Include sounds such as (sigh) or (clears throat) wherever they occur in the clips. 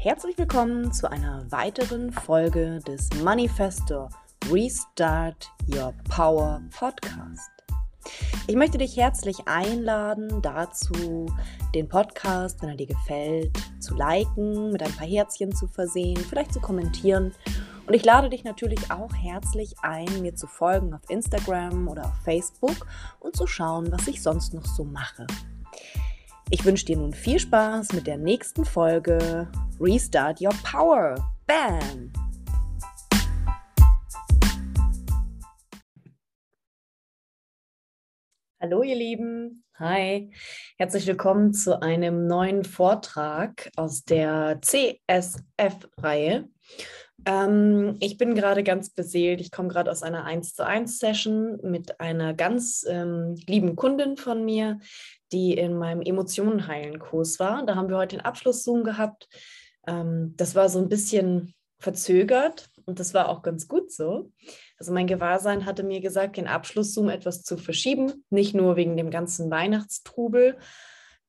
Herzlich willkommen zu einer weiteren Folge des Manifesto Restart Your Power Podcast. Ich möchte dich herzlich einladen, dazu den Podcast, wenn er dir gefällt, zu liken, mit ein paar Herzchen zu versehen, vielleicht zu kommentieren. Und ich lade dich natürlich auch herzlich ein, mir zu folgen auf Instagram oder auf Facebook und zu schauen, was ich sonst noch so mache. Ich wünsche dir nun viel Spaß mit der nächsten Folge Restart Your Power. Bam! Hallo ihr Lieben, hi, herzlich willkommen zu einem neuen Vortrag aus der CSF-Reihe. Ähm, ich bin gerade ganz beseelt, ich komme gerade aus einer 1 zu 1 Session mit einer ganz ähm, lieben Kundin von mir, die in meinem Emotionenheilen-Kurs war. Da haben wir heute den Abschluss-Zoom gehabt. Ähm, das war so ein bisschen verzögert und das war auch ganz gut so. Also mein Gewahrsein hatte mir gesagt, den Abschluss-Zoom etwas zu verschieben, nicht nur wegen dem ganzen Weihnachtstrubel,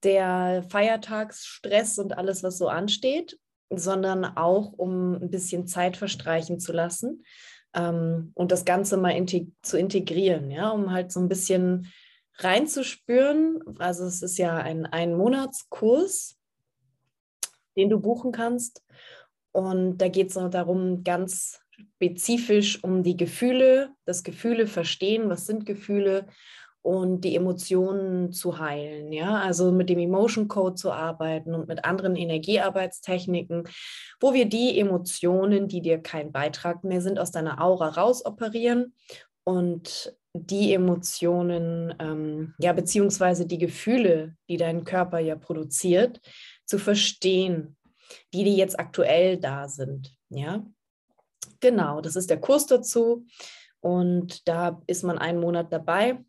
der Feiertagsstress und alles, was so ansteht, sondern auch um ein bisschen Zeit verstreichen zu lassen ähm, und das Ganze mal integ zu integrieren, ja, um halt so ein bisschen reinzuspüren. Also es ist ja ein Ein-Monats-Kurs, den du buchen kannst. Und da geht es darum, ganz spezifisch um die Gefühle, das Gefühle verstehen, was sind Gefühle und die Emotionen zu heilen, ja, also mit dem Emotion Code zu arbeiten und mit anderen Energiearbeitstechniken, wo wir die Emotionen, die dir kein Beitrag mehr sind, aus deiner Aura rausoperieren und die Emotionen, ähm, ja, beziehungsweise die Gefühle, die dein Körper ja produziert, zu verstehen, die, die jetzt aktuell da sind. Ja, genau, das ist der Kurs dazu. Und da ist man einen Monat dabei.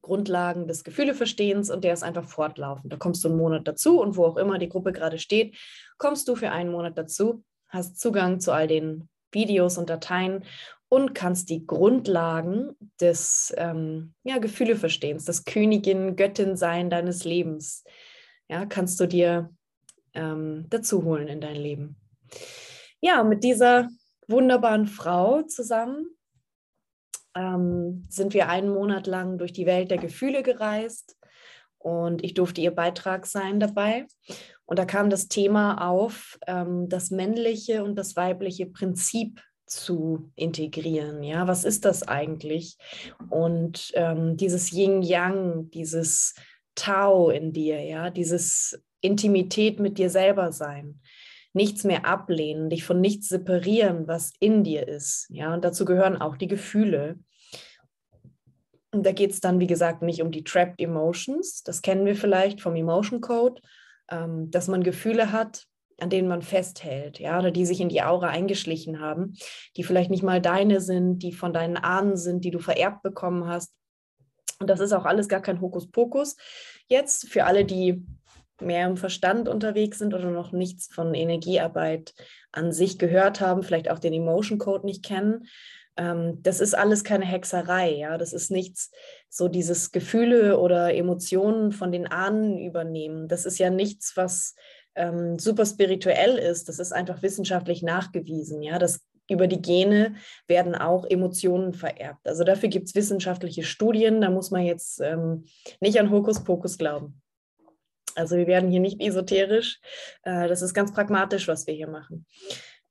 Grundlagen des Gefühleverstehens und der ist einfach fortlaufend. Da kommst du einen Monat dazu und wo auch immer die Gruppe gerade steht, kommst du für einen Monat dazu, hast Zugang zu all den Videos und Dateien und kannst die Grundlagen des ähm, ja, Gefühleverstehens, das Königin, Göttin sein deines Lebens, ja, kannst du dir ähm, dazu holen in dein Leben. Ja, mit dieser wunderbaren Frau zusammen ähm, sind wir einen Monat lang durch die Welt der Gefühle gereist und ich durfte ihr Beitrag sein dabei. Und da kam das Thema auf, ähm, das männliche und das weibliche Prinzip zu integrieren. Ja, was ist das eigentlich? Und ähm, dieses Yin-Yang, dieses Tao in dir, ja, dieses Intimität mit dir selber sein, nichts mehr ablehnen, dich von nichts separieren, was in dir ist. Ja, und dazu gehören auch die Gefühle. Und da geht es dann, wie gesagt, nicht um die Trapped Emotions. Das kennen wir vielleicht vom Emotion Code, ähm, dass man Gefühle hat, an denen man festhält, ja, oder die sich in die Aura eingeschlichen haben, die vielleicht nicht mal deine sind, die von deinen Ahnen sind, die du vererbt bekommen hast. Und das ist auch alles gar kein Hokuspokus. Jetzt für alle, die mehr im Verstand unterwegs sind oder noch nichts von Energiearbeit an sich gehört haben, vielleicht auch den Emotion Code nicht kennen. Ähm, das ist alles keine Hexerei, ja. Das ist nichts, so dieses Gefühle oder Emotionen von den Ahnen übernehmen. Das ist ja nichts, was ähm, super spirituell ist. Das ist einfach wissenschaftlich nachgewiesen, ja. Das über die Gene werden auch Emotionen vererbt. Also dafür gibt es wissenschaftliche Studien, da muss man jetzt ähm, nicht an Hokuspokus glauben. Also wir werden hier nicht esoterisch. Äh, das ist ganz pragmatisch, was wir hier machen.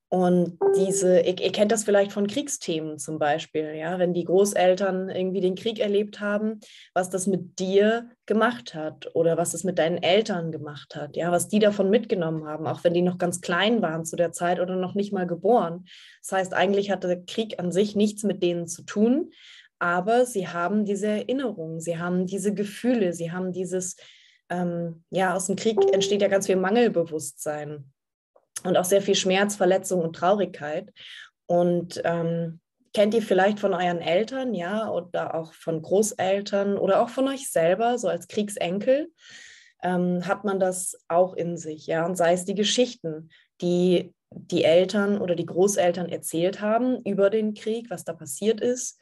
Und diese, ihr, ihr, kennt das vielleicht von Kriegsthemen zum Beispiel, ja, wenn die Großeltern irgendwie den Krieg erlebt haben, was das mit dir gemacht hat oder was es mit deinen Eltern gemacht hat, ja, was die davon mitgenommen haben, auch wenn die noch ganz klein waren zu der Zeit oder noch nicht mal geboren. Das heißt, eigentlich hatte der Krieg an sich nichts mit denen zu tun, aber sie haben diese Erinnerungen, sie haben diese Gefühle, sie haben dieses, ähm, ja, aus dem Krieg entsteht ja ganz viel Mangelbewusstsein und auch sehr viel Schmerz, Verletzung und Traurigkeit. Und ähm, kennt ihr vielleicht von euren Eltern, ja, oder auch von Großeltern oder auch von euch selber, so als Kriegsenkel, ähm, hat man das auch in sich, ja, und sei es die Geschichten, die die Eltern oder die Großeltern erzählt haben über den Krieg, was da passiert ist,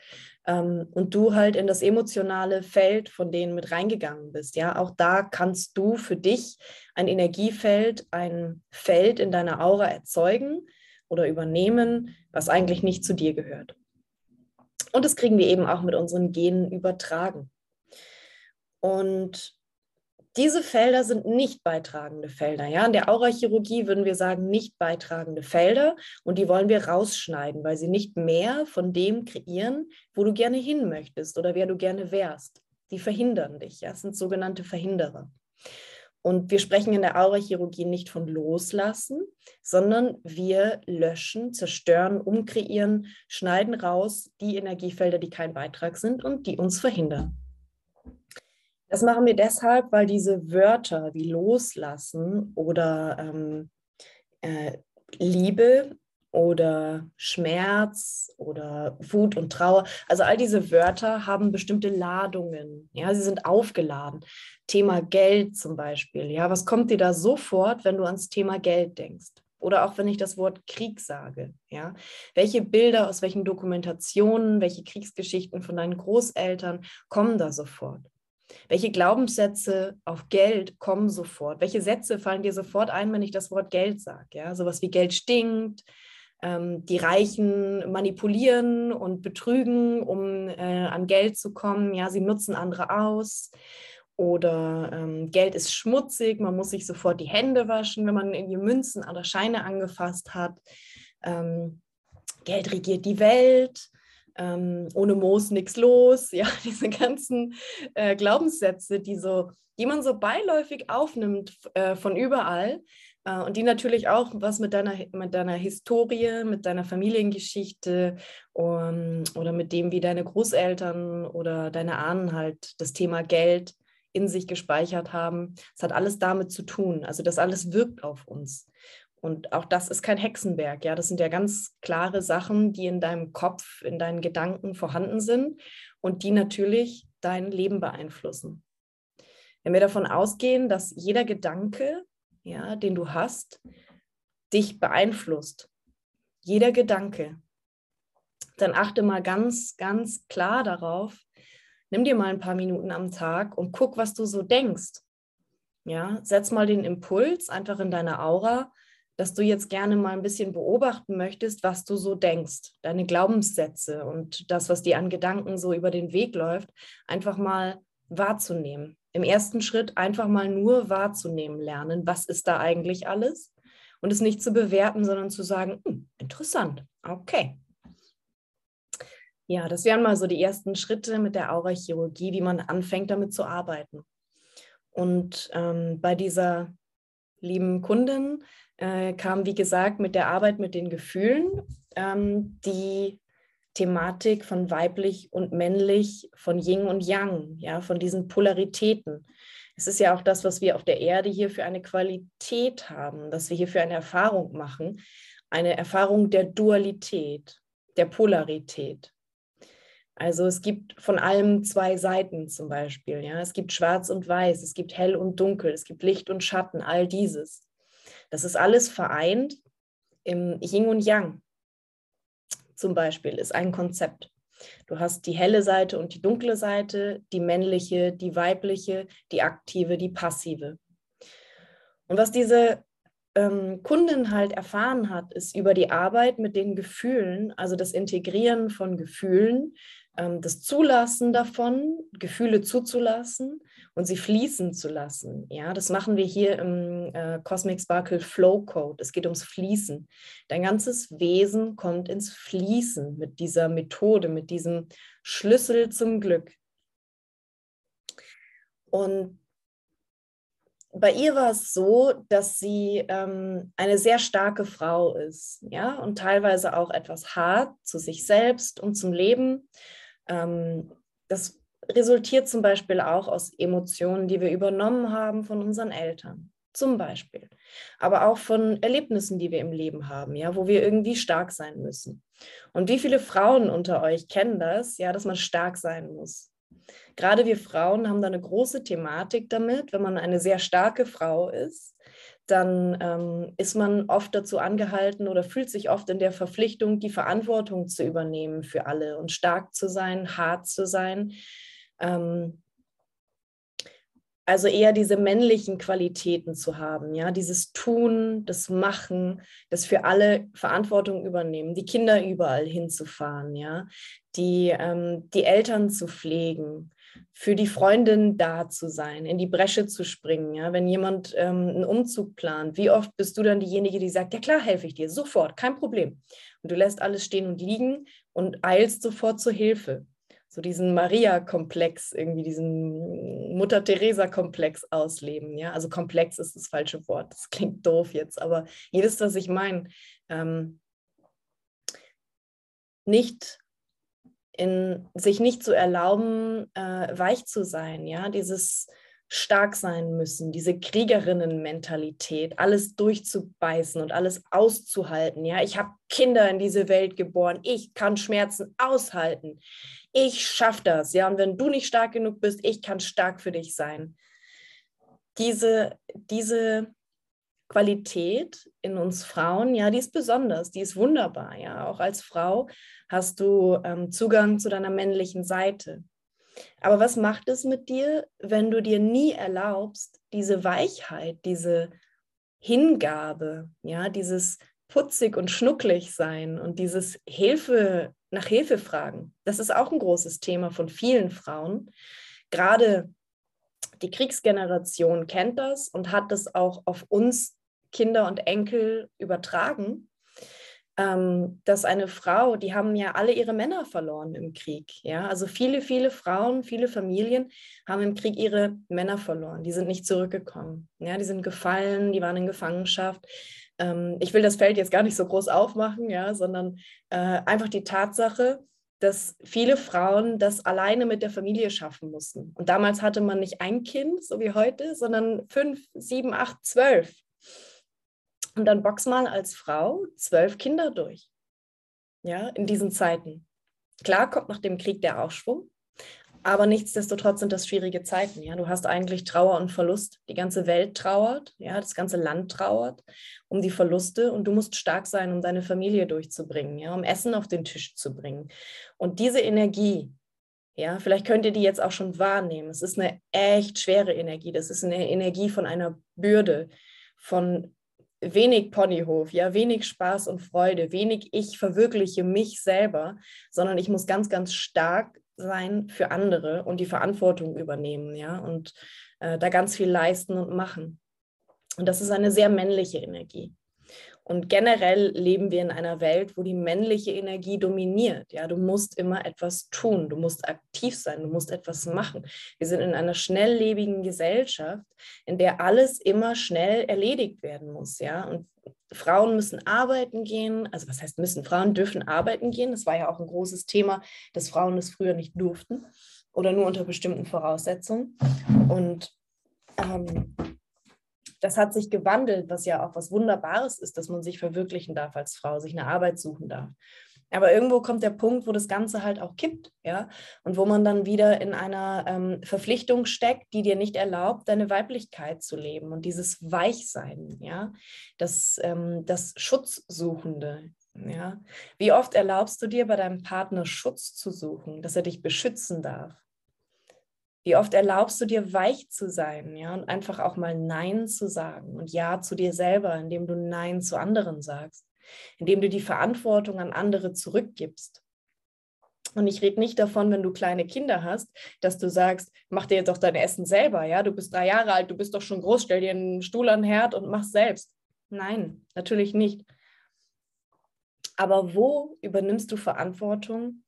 ähm, und du halt in das emotionale Feld von denen mit reingegangen bist. Ja, auch da kannst du für dich ein Energiefeld, ein Feld in deiner Aura erzeugen oder übernehmen, was eigentlich nicht zu dir gehört. Und das kriegen wir eben auch mit unseren Genen übertragen. Und diese Felder sind nicht beitragende Felder. Ja? In der Aurachirurgie würden wir sagen, nicht beitragende Felder und die wollen wir rausschneiden, weil sie nicht mehr von dem kreieren, wo du gerne hin möchtest oder wer du gerne wärst. Die verhindern dich. Ja? Das sind sogenannte Verhinderer. Und wir sprechen in der Aurachirurgie nicht von loslassen, sondern wir löschen, zerstören, umkreieren, schneiden raus die Energiefelder, die kein Beitrag sind und die uns verhindern. Das machen wir deshalb, weil diese Wörter wie loslassen oder ähm, äh, Liebe oder Schmerz oder Wut und Trauer, also all diese Wörter haben bestimmte Ladungen. Ja, sie sind aufgeladen. Thema Geld zum Beispiel. Ja, was kommt dir da sofort, wenn du ans Thema Geld denkst? Oder auch wenn ich das Wort Krieg sage, ja. Welche Bilder aus welchen Dokumentationen, welche Kriegsgeschichten von deinen Großeltern kommen da sofort? Welche Glaubenssätze auf Geld kommen sofort? Welche Sätze fallen dir sofort ein, wenn ich das Wort Geld sage? Ja, sowas wie Geld stinkt, ähm, die Reichen manipulieren und betrügen, um äh, an Geld zu kommen. Ja, sie nutzen andere aus. Oder ähm, Geld ist schmutzig, man muss sich sofort die Hände waschen, wenn man irgendwie Münzen oder Scheine angefasst hat. Ähm, Geld regiert die Welt ähm, ohne Moos nichts los, (laughs) ja, diese ganzen äh, Glaubenssätze, die, so, die man so beiläufig aufnimmt äh, von überall äh, und die natürlich auch was mit deiner, mit deiner Historie, mit deiner Familiengeschichte um, oder mit dem, wie deine Großeltern oder deine Ahnen halt das Thema Geld in sich gespeichert haben. Es hat alles damit zu tun. Also das alles wirkt auf uns. Und auch das ist kein Hexenwerk, ja. Das sind ja ganz klare Sachen, die in deinem Kopf, in deinen Gedanken vorhanden sind und die natürlich dein Leben beeinflussen. Wenn wir davon ausgehen, dass jeder Gedanke, ja, den du hast, dich beeinflusst, jeder Gedanke, dann achte mal ganz, ganz klar darauf. Nimm dir mal ein paar Minuten am Tag und guck, was du so denkst. Ja, setz mal den Impuls einfach in deine Aura dass du jetzt gerne mal ein bisschen beobachten möchtest, was du so denkst, deine Glaubenssätze und das, was dir an Gedanken so über den Weg läuft, einfach mal wahrzunehmen. Im ersten Schritt einfach mal nur wahrzunehmen lernen, was ist da eigentlich alles und es nicht zu bewerten, sondern zu sagen, hm, interessant, okay. Ja, das wären mal so die ersten Schritte mit der Aurachirurgie, wie man anfängt damit zu arbeiten. Und ähm, bei dieser lieben Kundin äh, kam, wie gesagt, mit der Arbeit mit den Gefühlen ähm, die Thematik von weiblich und männlich, von Yin und Yang, ja, von diesen Polaritäten. Es ist ja auch das, was wir auf der Erde hier für eine Qualität haben, dass wir hier für eine Erfahrung machen, eine Erfahrung der Dualität, der Polarität. Also es gibt von allem zwei Seiten zum Beispiel. Ja? Es gibt Schwarz und Weiß, es gibt Hell und Dunkel, es gibt Licht und Schatten, all dieses. Das ist alles vereint im Yin und Yang. Zum Beispiel ist ein Konzept. Du hast die helle Seite und die dunkle Seite, die männliche, die weibliche, die aktive, die passive. Und was diese ähm, Kundin halt erfahren hat, ist über die Arbeit mit den Gefühlen, also das Integrieren von Gefühlen, das Zulassen davon, Gefühle zuzulassen und sie fließen zu lassen. Ja, das machen wir hier im äh, Cosmic Sparkle Flow Code. Es geht ums Fließen. Dein ganzes Wesen kommt ins Fließen mit dieser Methode, mit diesem Schlüssel zum Glück. Und bei ihr war es so, dass sie ähm, eine sehr starke Frau ist, ja, und teilweise auch etwas hart zu sich selbst und zum Leben. Ähm, das resultiert zum Beispiel auch aus Emotionen, die wir übernommen haben von unseren Eltern, zum Beispiel. Aber auch von Erlebnissen, die wir im Leben haben, ja, wo wir irgendwie stark sein müssen. Und wie viele Frauen unter euch kennen das, ja, dass man stark sein muss? Gerade wir Frauen haben da eine große Thematik damit, wenn man eine sehr starke Frau ist, dann ähm, ist man oft dazu angehalten oder fühlt sich oft in der Verpflichtung, die Verantwortung zu übernehmen für alle und stark zu sein, hart zu sein. Ähm, also eher diese männlichen Qualitäten zu haben, ja, dieses Tun, das Machen, das für alle Verantwortung übernehmen, die Kinder überall hinzufahren, ja, die, ähm, die Eltern zu pflegen, für die Freundin da zu sein, in die Bresche zu springen, ja, wenn jemand ähm, einen Umzug plant, wie oft bist du dann diejenige, die sagt, ja klar, helfe ich dir, sofort, kein Problem. Und du lässt alles stehen und liegen und eilst sofort zur Hilfe so diesen Maria-Komplex, irgendwie diesen Mutter-Theresa-Komplex ausleben. Ja, also komplex ist das falsche Wort. Das klingt doof jetzt, aber wisst, was ich meine. Ähm, nicht in, sich nicht zu erlauben, äh, weich zu sein, ja, dieses stark sein müssen, diese Kriegerinnen-Mentalität, alles durchzubeißen und alles auszuhalten. Ja, ich habe Kinder in diese Welt geboren, ich kann Schmerzen aushalten, ich schaffe das. Ja, und wenn du nicht stark genug bist, ich kann stark für dich sein. Diese, diese Qualität in uns Frauen, ja, die ist besonders, die ist wunderbar. Ja, auch als Frau hast du ähm, Zugang zu deiner männlichen Seite. Aber was macht es mit dir, wenn du dir nie erlaubst, diese Weichheit, diese Hingabe, ja, dieses putzig und schnucklig sein und dieses Hilfe nach Hilfe fragen. Das ist auch ein großes Thema von vielen Frauen. Gerade die Kriegsgeneration kennt das und hat das auch auf uns Kinder und Enkel übertragen ähm, dass eine Frau, die haben ja alle ihre Männer verloren im Krieg. Ja, also viele, viele Frauen, viele Familien haben im Krieg ihre Männer verloren. Die sind nicht zurückgekommen. Ja, die sind gefallen, die waren in Gefangenschaft. Ähm, ich will das Feld jetzt gar nicht so groß aufmachen, ja, sondern äh, einfach die Tatsache, dass viele Frauen das alleine mit der Familie schaffen mussten. Und damals hatte man nicht ein Kind, so wie heute, sondern fünf, sieben, acht, zwölf. Und dann box mal als Frau zwölf Kinder durch. Ja, in diesen Zeiten. Klar kommt nach dem Krieg der Aufschwung, aber nichtsdestotrotz sind das schwierige Zeiten. Ja, du hast eigentlich Trauer und Verlust. Die ganze Welt trauert, ja, das ganze Land trauert um die Verluste und du musst stark sein, um deine Familie durchzubringen, ja, um Essen auf den Tisch zu bringen. Und diese Energie, ja, vielleicht könnt ihr die jetzt auch schon wahrnehmen. Es ist eine echt schwere Energie. Das ist eine Energie von einer Bürde, von wenig Ponyhof, ja, wenig Spaß und Freude, wenig ich verwirkliche mich selber, sondern ich muss ganz, ganz stark sein für andere und die Verantwortung übernehmen, ja, und äh, da ganz viel leisten und machen. Und das ist eine sehr männliche Energie. Und generell leben wir in einer Welt, wo die männliche Energie dominiert. Ja, du musst immer etwas tun, du musst aktiv sein, du musst etwas machen. Wir sind in einer schnelllebigen Gesellschaft, in der alles immer schnell erledigt werden muss. Ja, und Frauen müssen arbeiten gehen. Also was heißt müssen? Frauen dürfen arbeiten gehen. Das war ja auch ein großes Thema, dass Frauen das früher nicht durften oder nur unter bestimmten Voraussetzungen. Und ähm, das hat sich gewandelt, was ja auch was Wunderbares ist, dass man sich verwirklichen darf als Frau, sich eine Arbeit suchen darf. Aber irgendwo kommt der Punkt, wo das Ganze halt auch kippt, ja, und wo man dann wieder in einer ähm, Verpflichtung steckt, die dir nicht erlaubt, deine Weiblichkeit zu leben und dieses Weichsein, ja, das, ähm, das Schutzsuchende, ja. Wie oft erlaubst du dir bei deinem Partner Schutz zu suchen, dass er dich beschützen darf? Wie oft erlaubst du dir weich zu sein, ja, und einfach auch mal Nein zu sagen und Ja zu dir selber, indem du Nein zu anderen sagst, indem du die Verantwortung an andere zurückgibst. Und ich rede nicht davon, wenn du kleine Kinder hast, dass du sagst, mach dir jetzt doch dein Essen selber, ja, du bist drei Jahre alt, du bist doch schon groß, stell dir einen Stuhl an den Herd und mach selbst. Nein, natürlich nicht. Aber wo übernimmst du Verantwortung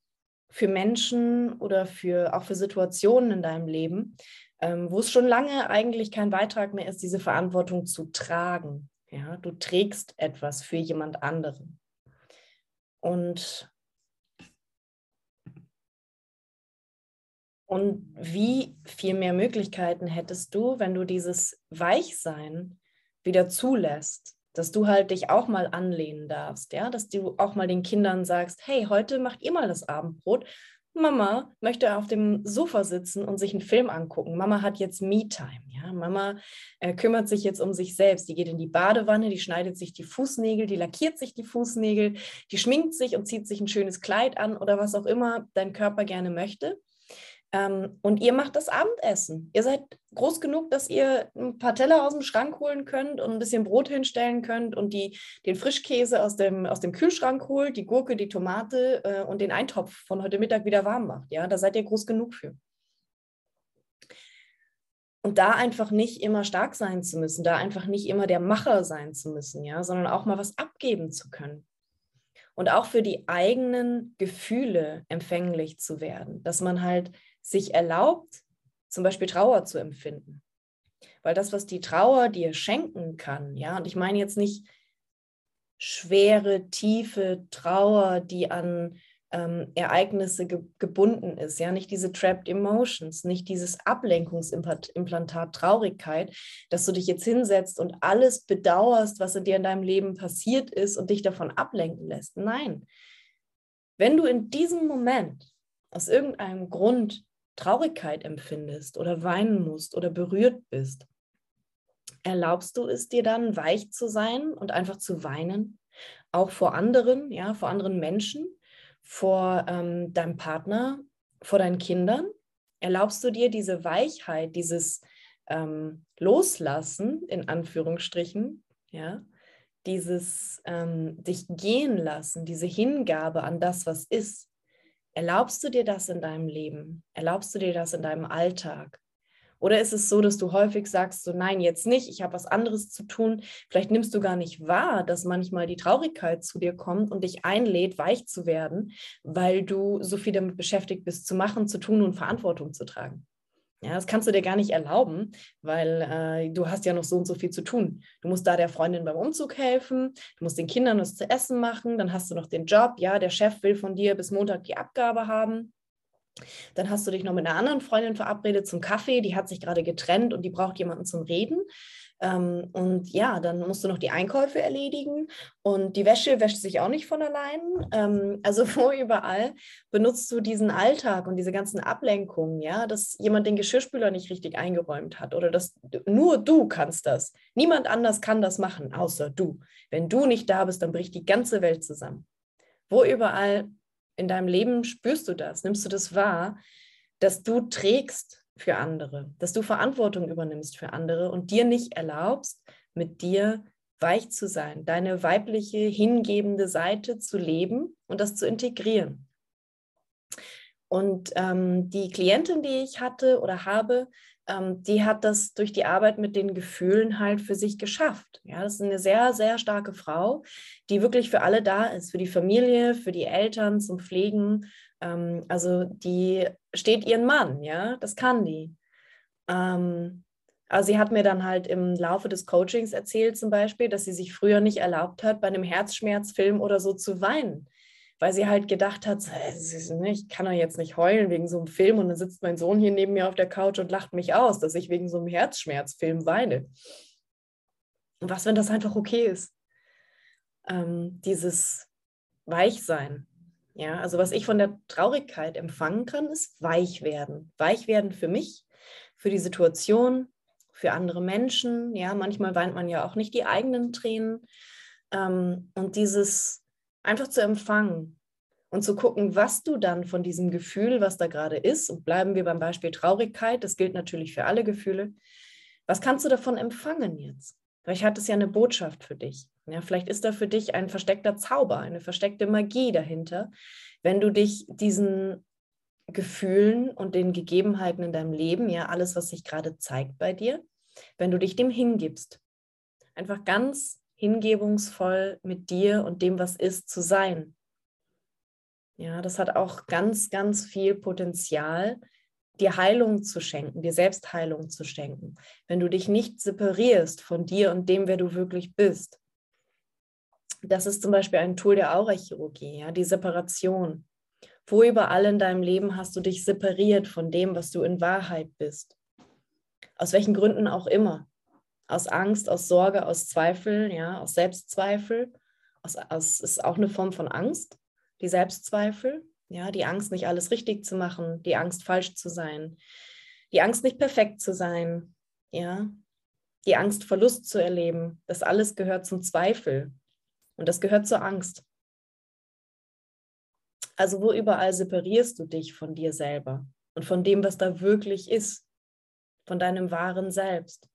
für Menschen oder für auch für Situationen in deinem Leben, ähm, wo es schon lange eigentlich kein Beitrag mehr ist, diese Verantwortung zu tragen. Ja, du trägst etwas für jemand anderen. Und Und wie viel mehr Möglichkeiten hättest du, wenn du dieses Weichsein wieder zulässt dass du halt dich auch mal anlehnen darfst, ja, dass du auch mal den Kindern sagst, hey, heute macht ihr mal das Abendbrot, Mama möchte auf dem Sofa sitzen und sich einen Film angucken. Mama hat jetzt Me-Time. Ja? Mama äh, kümmert sich jetzt um sich selbst. Die geht in die Badewanne, die schneidet sich die Fußnägel, die lackiert sich die Fußnägel, die schminkt sich und zieht sich ein schönes Kleid an oder was auch immer dein Körper gerne möchte. Ähm, und ihr macht das Abendessen. Ihr seid groß genug, dass ihr ein paar Teller aus dem Schrank holen könnt und ein bisschen Brot hinstellen könnt und die, den Frischkäse aus dem, aus dem Kühlschrank holt, die Gurke, die Tomate äh, und den Eintopf von heute Mittag wieder warm macht. Ja, da seid ihr groß genug für. Und da einfach nicht immer stark sein zu müssen, da einfach nicht immer der Macher sein zu müssen, ja, sondern auch mal was abgeben zu können und auch für die eigenen Gefühle empfänglich zu werden, dass man halt sich erlaubt, zum Beispiel Trauer zu empfinden. Weil das, was die Trauer dir schenken kann, ja, und ich meine jetzt nicht schwere, tiefe Trauer, die an ähm, Ereignisse ge gebunden ist, ja, nicht diese trapped emotions, nicht dieses Ablenkungsimplantat Traurigkeit, dass du dich jetzt hinsetzt und alles bedauerst, was in dir in deinem Leben passiert ist und dich davon ablenken lässt. Nein. Wenn du in diesem Moment aus irgendeinem Grund Traurigkeit empfindest oder weinen musst oder berührt bist, erlaubst du es dir dann, weich zu sein und einfach zu weinen? Auch vor anderen, ja, vor anderen Menschen, vor ähm, deinem Partner, vor deinen Kindern? Erlaubst du dir diese Weichheit, dieses ähm, Loslassen, in Anführungsstrichen, ja, dieses ähm, dich gehen lassen, diese Hingabe an das, was ist, Erlaubst du dir das in deinem Leben? Erlaubst du dir das in deinem Alltag? Oder ist es so, dass du häufig sagst, so nein, jetzt nicht, ich habe was anderes zu tun. Vielleicht nimmst du gar nicht wahr, dass manchmal die Traurigkeit zu dir kommt und dich einlädt, weich zu werden, weil du so viel damit beschäftigt bist, zu machen, zu tun und Verantwortung zu tragen. Ja, das kannst du dir gar nicht erlauben, weil äh, du hast ja noch so und so viel zu tun. Du musst da der Freundin beim Umzug helfen, du musst den Kindern was zu essen machen, dann hast du noch den Job, ja, der Chef will von dir bis Montag die Abgabe haben. Dann hast du dich noch mit einer anderen Freundin verabredet zum Kaffee, die hat sich gerade getrennt und die braucht jemanden zum Reden. Ähm, und ja, dann musst du noch die Einkäufe erledigen und die Wäsche wäscht sich auch nicht von allein. Ähm, also (laughs) wo überall benutzt du diesen Alltag und diese ganzen Ablenkungen, ja, dass jemand den Geschirrspüler nicht richtig eingeräumt hat oder dass nur du kannst das. Niemand anders kann das machen, außer du. Wenn du nicht da bist, dann bricht die ganze Welt zusammen. Wo überall in deinem Leben spürst du das? Nimmst du das wahr, dass du trägst für andere, dass du Verantwortung übernimmst für andere und dir nicht erlaubst, mit dir weich zu sein, deine weibliche, hingebende Seite zu leben und das zu integrieren. Und ähm, die Klientin, die ich hatte oder habe, ähm, die hat das durch die Arbeit mit den Gefühlen halt für sich geschafft. Ja, das ist eine sehr, sehr starke Frau, die wirklich für alle da ist, für die Familie, für die Eltern zum Pflegen. Ähm, also die steht ihren Mann, ja, das kann die. Ähm, also sie hat mir dann halt im Laufe des Coachings erzählt zum Beispiel, dass sie sich früher nicht erlaubt hat, bei einem Herzschmerzfilm oder so zu weinen, weil sie halt gedacht hat, ich kann doch jetzt nicht heulen wegen so einem Film und dann sitzt mein Sohn hier neben mir auf der Couch und lacht mich aus, dass ich wegen so einem Herzschmerzfilm weine. Und was, wenn das einfach okay ist? Ähm, dieses Weichsein, ja, also was ich von der Traurigkeit empfangen kann, ist weich werden. Weich werden für mich, für die Situation, für andere Menschen. Ja, manchmal weint man ja auch nicht die eigenen Tränen. Ähm, und dieses einfach zu empfangen und zu gucken, was du dann von diesem Gefühl, was da gerade ist, und bleiben wir beim Beispiel Traurigkeit, das gilt natürlich für alle Gefühle, was kannst du davon empfangen jetzt? Vielleicht hat es ja eine Botschaft für dich. Ja, vielleicht ist da für dich ein versteckter Zauber, eine versteckte Magie dahinter, wenn du dich diesen Gefühlen und den Gegebenheiten in deinem Leben, ja, alles, was sich gerade zeigt bei dir, wenn du dich dem hingibst. Einfach ganz hingebungsvoll mit dir und dem, was ist, zu sein. Ja, das hat auch ganz, ganz viel Potenzial, dir Heilung zu schenken, dir Selbstheilung zu schenken, wenn du dich nicht separierst von dir und dem, wer du wirklich bist. Das ist zum Beispiel ein Tool der Aurachirurgie, ja, die Separation. Wo überall in deinem Leben hast du dich separiert von dem, was du in Wahrheit bist? Aus welchen Gründen auch immer. Aus Angst, aus Sorge, aus Zweifel, ja, aus Selbstzweifel. Aus, aus ist auch eine Form von Angst, die Selbstzweifel. Ja, die Angst, nicht alles richtig zu machen, die Angst, falsch zu sein, die Angst, nicht perfekt zu sein, ja, die Angst, Verlust zu erleben. Das alles gehört zum Zweifel und das gehört zur Angst. Also wo überall separierst du dich von dir selber und von dem, was da wirklich ist, von deinem wahren Selbst.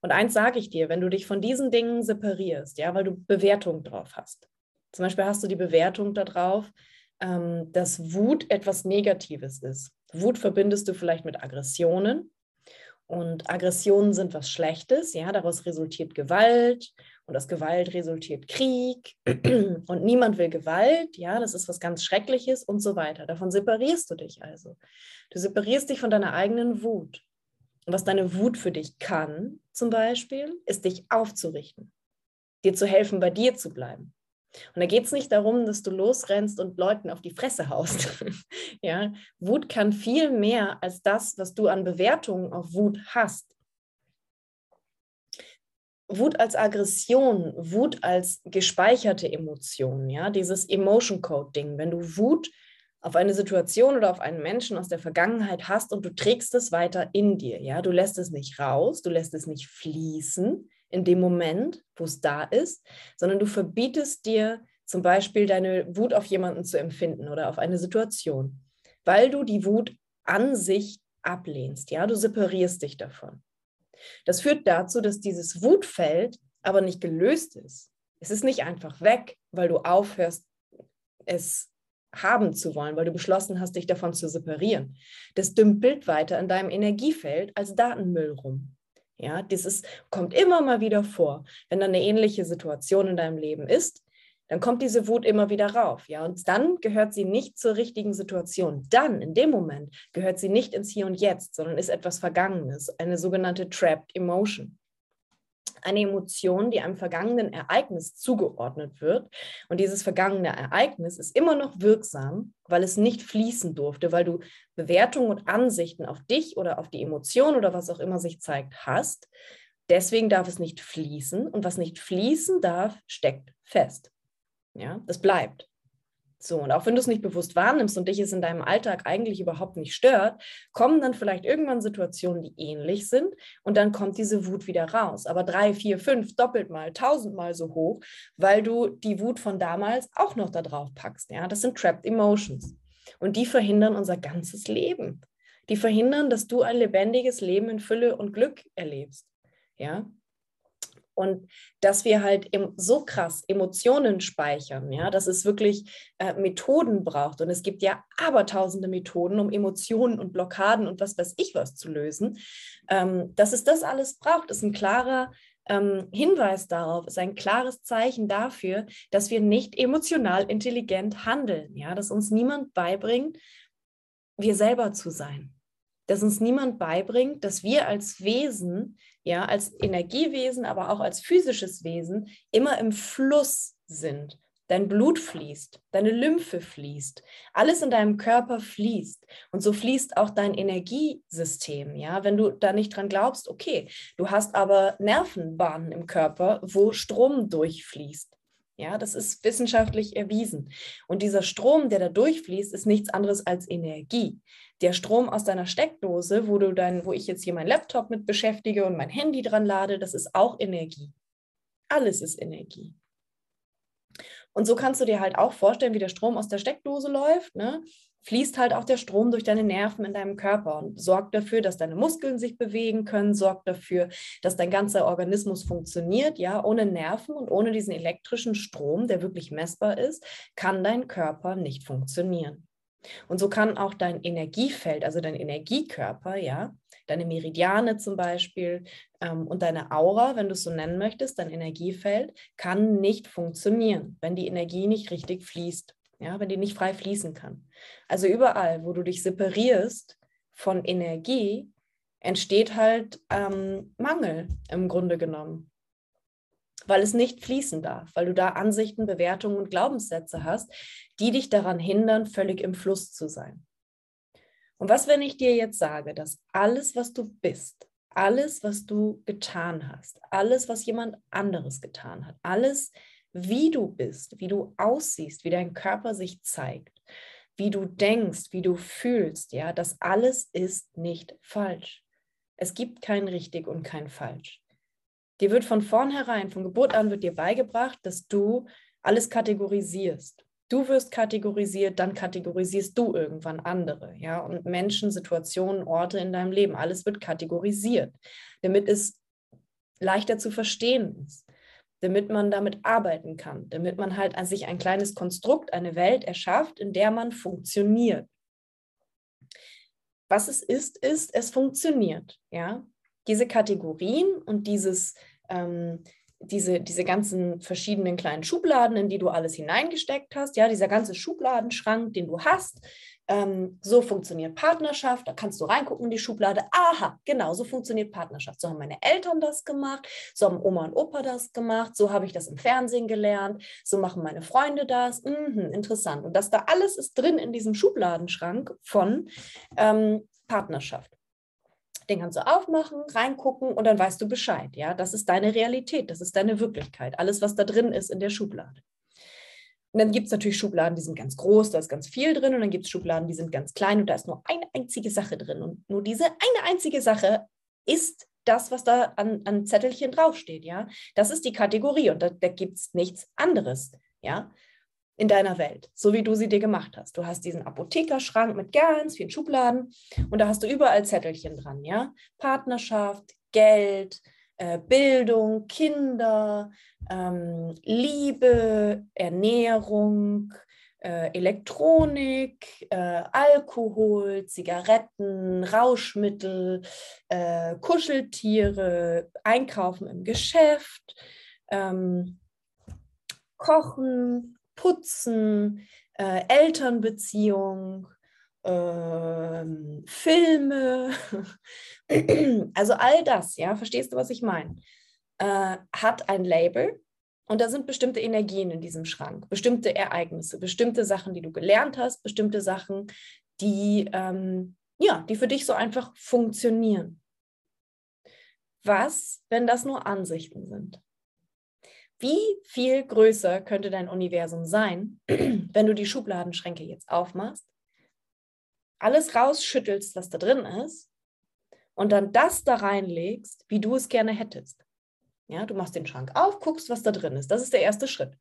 Und eins sage ich dir, wenn du dich von diesen Dingen separierst, ja, weil du Bewertung drauf hast. Zum Beispiel hast du die Bewertung darauf, ähm, dass Wut etwas Negatives ist. Wut verbindest du vielleicht mit Aggressionen und Aggressionen sind was Schlechtes, ja, daraus resultiert Gewalt und aus Gewalt resultiert Krieg (clears throat) und niemand will Gewalt, ja, das ist was ganz Schreckliches und so weiter. Davon separierst du dich also. Du separierst dich von deiner eigenen Wut. Und was deine Wut für dich kann, zum Beispiel, ist dich aufzurichten, dir zu helfen, bei dir zu bleiben. Und da geht es nicht darum, dass du losrennst und Leuten auf die Fresse haust. (laughs) ja? Wut kann viel mehr als das, was du an Bewertungen auf Wut hast. Wut als Aggression, Wut als gespeicherte Emotion, ja, dieses Emotion Code Ding. Wenn du Wut auf eine Situation oder auf einen Menschen aus der Vergangenheit hast und du trägst es weiter in dir, ja, du lässt es nicht raus, du lässt es nicht fließen, in dem Moment, wo es da ist, sondern du verbietest dir zum Beispiel deine Wut auf jemanden zu empfinden oder auf eine Situation, weil du die Wut an sich ablehnst. Ja, du separierst dich davon. Das führt dazu, dass dieses Wutfeld aber nicht gelöst ist. Es ist nicht einfach weg, weil du aufhörst, es haben zu wollen, weil du beschlossen hast, dich davon zu separieren. Das dümpelt weiter in deinem Energiefeld als Datenmüll rum. Ja, dieses kommt immer mal wieder vor. Wenn dann eine ähnliche Situation in deinem Leben ist, dann kommt diese Wut immer wieder rauf. Ja, und dann gehört sie nicht zur richtigen Situation. Dann, in dem Moment, gehört sie nicht ins Hier und Jetzt, sondern ist etwas Vergangenes, eine sogenannte Trapped Emotion eine Emotion, die einem vergangenen Ereignis zugeordnet wird. Und dieses vergangene Ereignis ist immer noch wirksam, weil es nicht fließen durfte, weil du Bewertungen und Ansichten auf dich oder auf die Emotion oder was auch immer sich zeigt hast. Deswegen darf es nicht fließen und was nicht fließen darf, steckt fest. Ja, das bleibt. So, und auch wenn du es nicht bewusst wahrnimmst und dich es in deinem Alltag eigentlich überhaupt nicht stört, kommen dann vielleicht irgendwann Situationen, die ähnlich sind und dann kommt diese Wut wieder raus. Aber drei, vier, fünf, doppelt mal, tausendmal so hoch, weil du die Wut von damals auch noch da drauf packst. Ja, das sind Trapped Emotions. Und die verhindern unser ganzes Leben. Die verhindern, dass du ein lebendiges Leben in Fülle und Glück erlebst. Ja, und dass wir halt so krass Emotionen speichern, ja, dass es wirklich äh, Methoden braucht. Und es gibt ja abertausende Methoden, um Emotionen und Blockaden und was weiß ich was zu lösen. Ähm, dass es das alles braucht, ist ein klarer ähm, Hinweis darauf, ist ein klares Zeichen dafür, dass wir nicht emotional intelligent handeln, ja, dass uns niemand beibringt, wir selber zu sein dass uns niemand beibringt, dass wir als Wesen, ja, als Energiewesen, aber auch als physisches Wesen immer im Fluss sind. Dein Blut fließt, deine Lymphe fließt, alles in deinem Körper fließt. Und so fließt auch dein Energiesystem. Ja, wenn du da nicht dran glaubst, okay, du hast aber Nervenbahnen im Körper, wo Strom durchfließt. Ja, das ist wissenschaftlich erwiesen. Und dieser Strom, der da durchfließt, ist nichts anderes als Energie. Der Strom aus deiner Steckdose, wo du dann, wo ich jetzt hier meinen Laptop mit beschäftige und mein Handy dran lade, das ist auch Energie. Alles ist Energie. Und so kannst du dir halt auch vorstellen, wie der Strom aus der Steckdose läuft. Ne? Fließt halt auch der Strom durch deine Nerven in deinem Körper und sorgt dafür, dass deine Muskeln sich bewegen können, sorgt dafür, dass dein ganzer Organismus funktioniert. Ja, ohne Nerven und ohne diesen elektrischen Strom, der wirklich messbar ist, kann dein Körper nicht funktionieren. Und so kann auch dein Energiefeld, also dein Energiekörper, ja, deine Meridiane zum Beispiel ähm, und deine Aura, wenn du es so nennen möchtest, dein Energiefeld, kann nicht funktionieren, wenn die Energie nicht richtig fließt ja, wenn die nicht frei fließen kann. Also überall, wo du dich separierst von Energie, entsteht halt ähm, Mangel im Grunde genommen, weil es nicht fließen darf, weil du da Ansichten, Bewertungen und Glaubenssätze hast, die dich daran hindern, völlig im Fluss zu sein. Und was, wenn ich dir jetzt sage, dass alles, was du bist, alles, was du getan hast, alles, was jemand anderes getan hat, alles, wie du bist, wie du aussiehst, wie dein Körper sich zeigt, wie du denkst, wie du fühlst, ja, das alles ist nicht falsch. Es gibt kein richtig und kein falsch. Dir wird von vornherein, von Geburt an, wird dir beigebracht, dass du alles kategorisierst. Du wirst kategorisiert, dann kategorisierst du irgendwann andere, ja, und Menschen, Situationen, Orte in deinem Leben, alles wird kategorisiert, damit es leichter zu verstehen ist, damit man damit arbeiten kann, damit man halt an sich ein kleines Konstrukt, eine Welt erschafft, in der man funktioniert. Was es ist, ist, es funktioniert, ja. Diese Kategorien und dieses ähm, diese, diese ganzen verschiedenen kleinen Schubladen, in die du alles hineingesteckt hast, ja, dieser ganze Schubladenschrank, den du hast, ähm, so funktioniert Partnerschaft, da kannst du reingucken in die Schublade, aha, genau, so funktioniert Partnerschaft. So haben meine Eltern das gemacht, so haben Oma und Opa das gemacht, so habe ich das im Fernsehen gelernt, so machen meine Freunde das, mhm, interessant. Und das da alles ist drin in diesem Schubladenschrank von ähm, Partnerschaft. Den kannst du aufmachen, reingucken und dann weißt du Bescheid. Ja, das ist deine Realität, das ist deine Wirklichkeit. Alles, was da drin ist in der Schublade. Und dann gibt es natürlich Schubladen, die sind ganz groß, da ist ganz viel drin. Und dann gibt es Schubladen, die sind ganz klein und da ist nur eine einzige Sache drin. Und nur diese eine einzige Sache ist das, was da an, an Zettelchen draufsteht. Ja, das ist die Kategorie und da, da gibt es nichts anderes. Ja, in deiner Welt, so wie du sie dir gemacht hast. Du hast diesen Apothekerschrank mit ganz vielen Schubladen und da hast du überall Zettelchen dran, ja? Partnerschaft, Geld, äh, Bildung, Kinder, ähm, Liebe, Ernährung, äh, Elektronik, äh, Alkohol, Zigaretten, Rauschmittel, äh, Kuscheltiere, Einkaufen im Geschäft, ähm, Kochen, Putzen, äh, Elternbeziehung, äh, Filme, also all das, ja, verstehst du, was ich meine? Äh, hat ein Label und da sind bestimmte Energien in diesem Schrank, bestimmte Ereignisse, bestimmte Sachen, die du gelernt hast, bestimmte Sachen, die, ähm, ja, die für dich so einfach funktionieren. Was, wenn das nur Ansichten sind? Wie viel größer könnte dein Universum sein, wenn du die Schubladenschränke jetzt aufmachst, alles rausschüttelst, was da drin ist, und dann das da reinlegst, wie du es gerne hättest. Ja, du machst den Schrank auf, guckst, was da drin ist. Das ist der erste Schritt.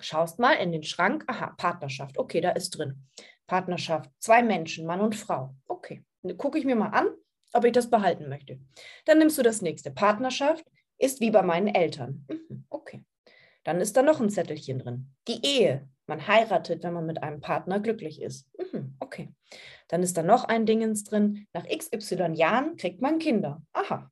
Schaust mal in den Schrank, aha, Partnerschaft, okay, da ist drin. Partnerschaft, zwei Menschen, Mann und Frau. Okay, gucke ich mir mal an, ob ich das behalten möchte. Dann nimmst du das nächste, Partnerschaft, ist wie bei meinen Eltern. Mhm, okay. Dann ist da noch ein Zettelchen drin. Die Ehe. Man heiratet, wenn man mit einem Partner glücklich ist. Mhm, okay. Dann ist da noch ein Dingens drin. Nach XY Jahren kriegt man Kinder. Aha.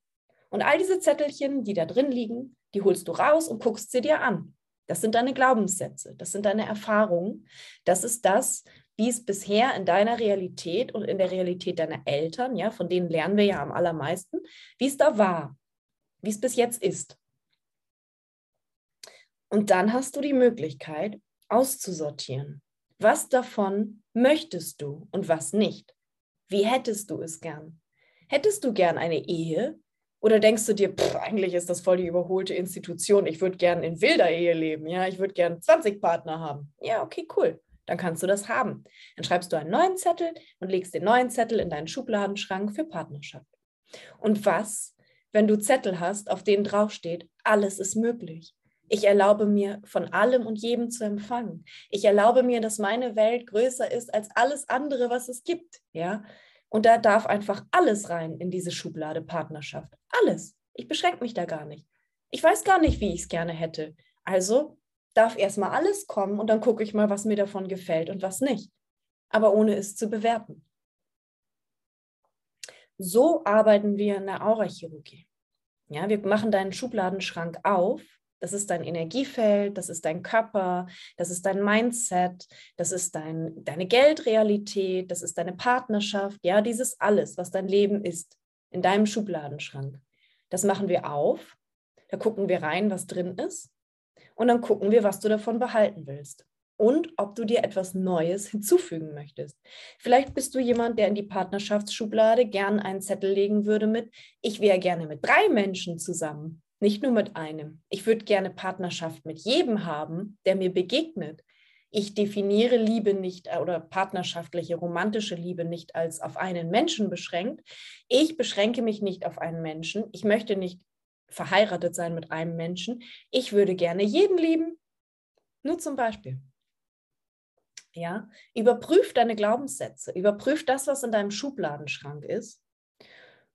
Und all diese Zettelchen, die da drin liegen, die holst du raus und guckst sie dir an. Das sind deine Glaubenssätze, das sind deine Erfahrungen. Das ist das, wie es bisher in deiner Realität und in der Realität deiner Eltern, ja, von denen lernen wir ja am allermeisten, wie es da war wie es bis jetzt ist. Und dann hast du die Möglichkeit auszusortieren. Was davon möchtest du und was nicht? Wie hättest du es gern? Hättest du gern eine Ehe? Oder denkst du dir, pff, eigentlich ist das voll die überholte Institution, ich würde gern in wilder Ehe leben, ja, ich würde gern 20 Partner haben. Ja, okay, cool. Dann kannst du das haben. Dann schreibst du einen neuen Zettel und legst den neuen Zettel in deinen Schubladenschrank für Partnerschaft. Und was wenn du Zettel hast, auf denen draufsteht, alles ist möglich. Ich erlaube mir, von allem und jedem zu empfangen. Ich erlaube mir, dass meine Welt größer ist als alles andere, was es gibt. Ja? Und da darf einfach alles rein in diese Schublade Partnerschaft. Alles. Ich beschränke mich da gar nicht. Ich weiß gar nicht, wie ich es gerne hätte. Also darf erstmal alles kommen und dann gucke ich mal, was mir davon gefällt und was nicht. Aber ohne es zu bewerten. So arbeiten wir in der Aurachirurgie. Ja, wir machen deinen Schubladenschrank auf. Das ist dein Energiefeld, das ist dein Körper, das ist dein Mindset, das ist dein, deine Geldrealität, das ist deine Partnerschaft. Ja, dieses alles, was dein Leben ist, in deinem Schubladenschrank. Das machen wir auf. Da gucken wir rein, was drin ist. Und dann gucken wir, was du davon behalten willst und ob du dir etwas Neues (laughs) hinzufügen möchtest. Vielleicht bist du jemand, der in die Partnerschaftsschublade gern einen Zettel legen würde mit, ich wäre gerne mit drei Menschen zusammen, nicht nur mit einem. Ich würde gerne Partnerschaft mit jedem haben, der mir begegnet. Ich definiere Liebe nicht äh, oder partnerschaftliche, romantische Liebe nicht als auf einen Menschen beschränkt. Ich beschränke mich nicht auf einen Menschen. Ich möchte nicht verheiratet sein mit einem Menschen. Ich würde gerne jeden lieben. Nur zum Beispiel. Ja, überprüf deine Glaubenssätze, überprüf das, was in deinem Schubladenschrank ist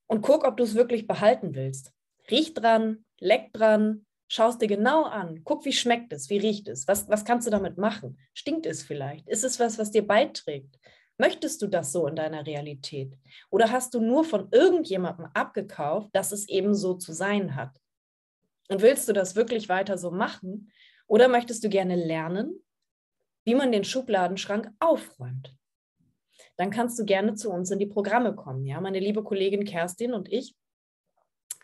und guck, ob du es wirklich behalten willst. Riech dran, leck dran, schau es dir genau an, guck, wie schmeckt es, wie riecht es, was, was kannst du damit machen? Stinkt es vielleicht? Ist es was, was dir beiträgt? Möchtest du das so in deiner Realität? Oder hast du nur von irgendjemandem abgekauft, dass es eben so zu sein hat? Und willst du das wirklich weiter so machen? Oder möchtest du gerne lernen, wie man den Schubladenschrank aufräumt? Dann kannst du gerne zu uns in die Programme kommen. Ja, meine liebe Kollegin Kerstin und ich,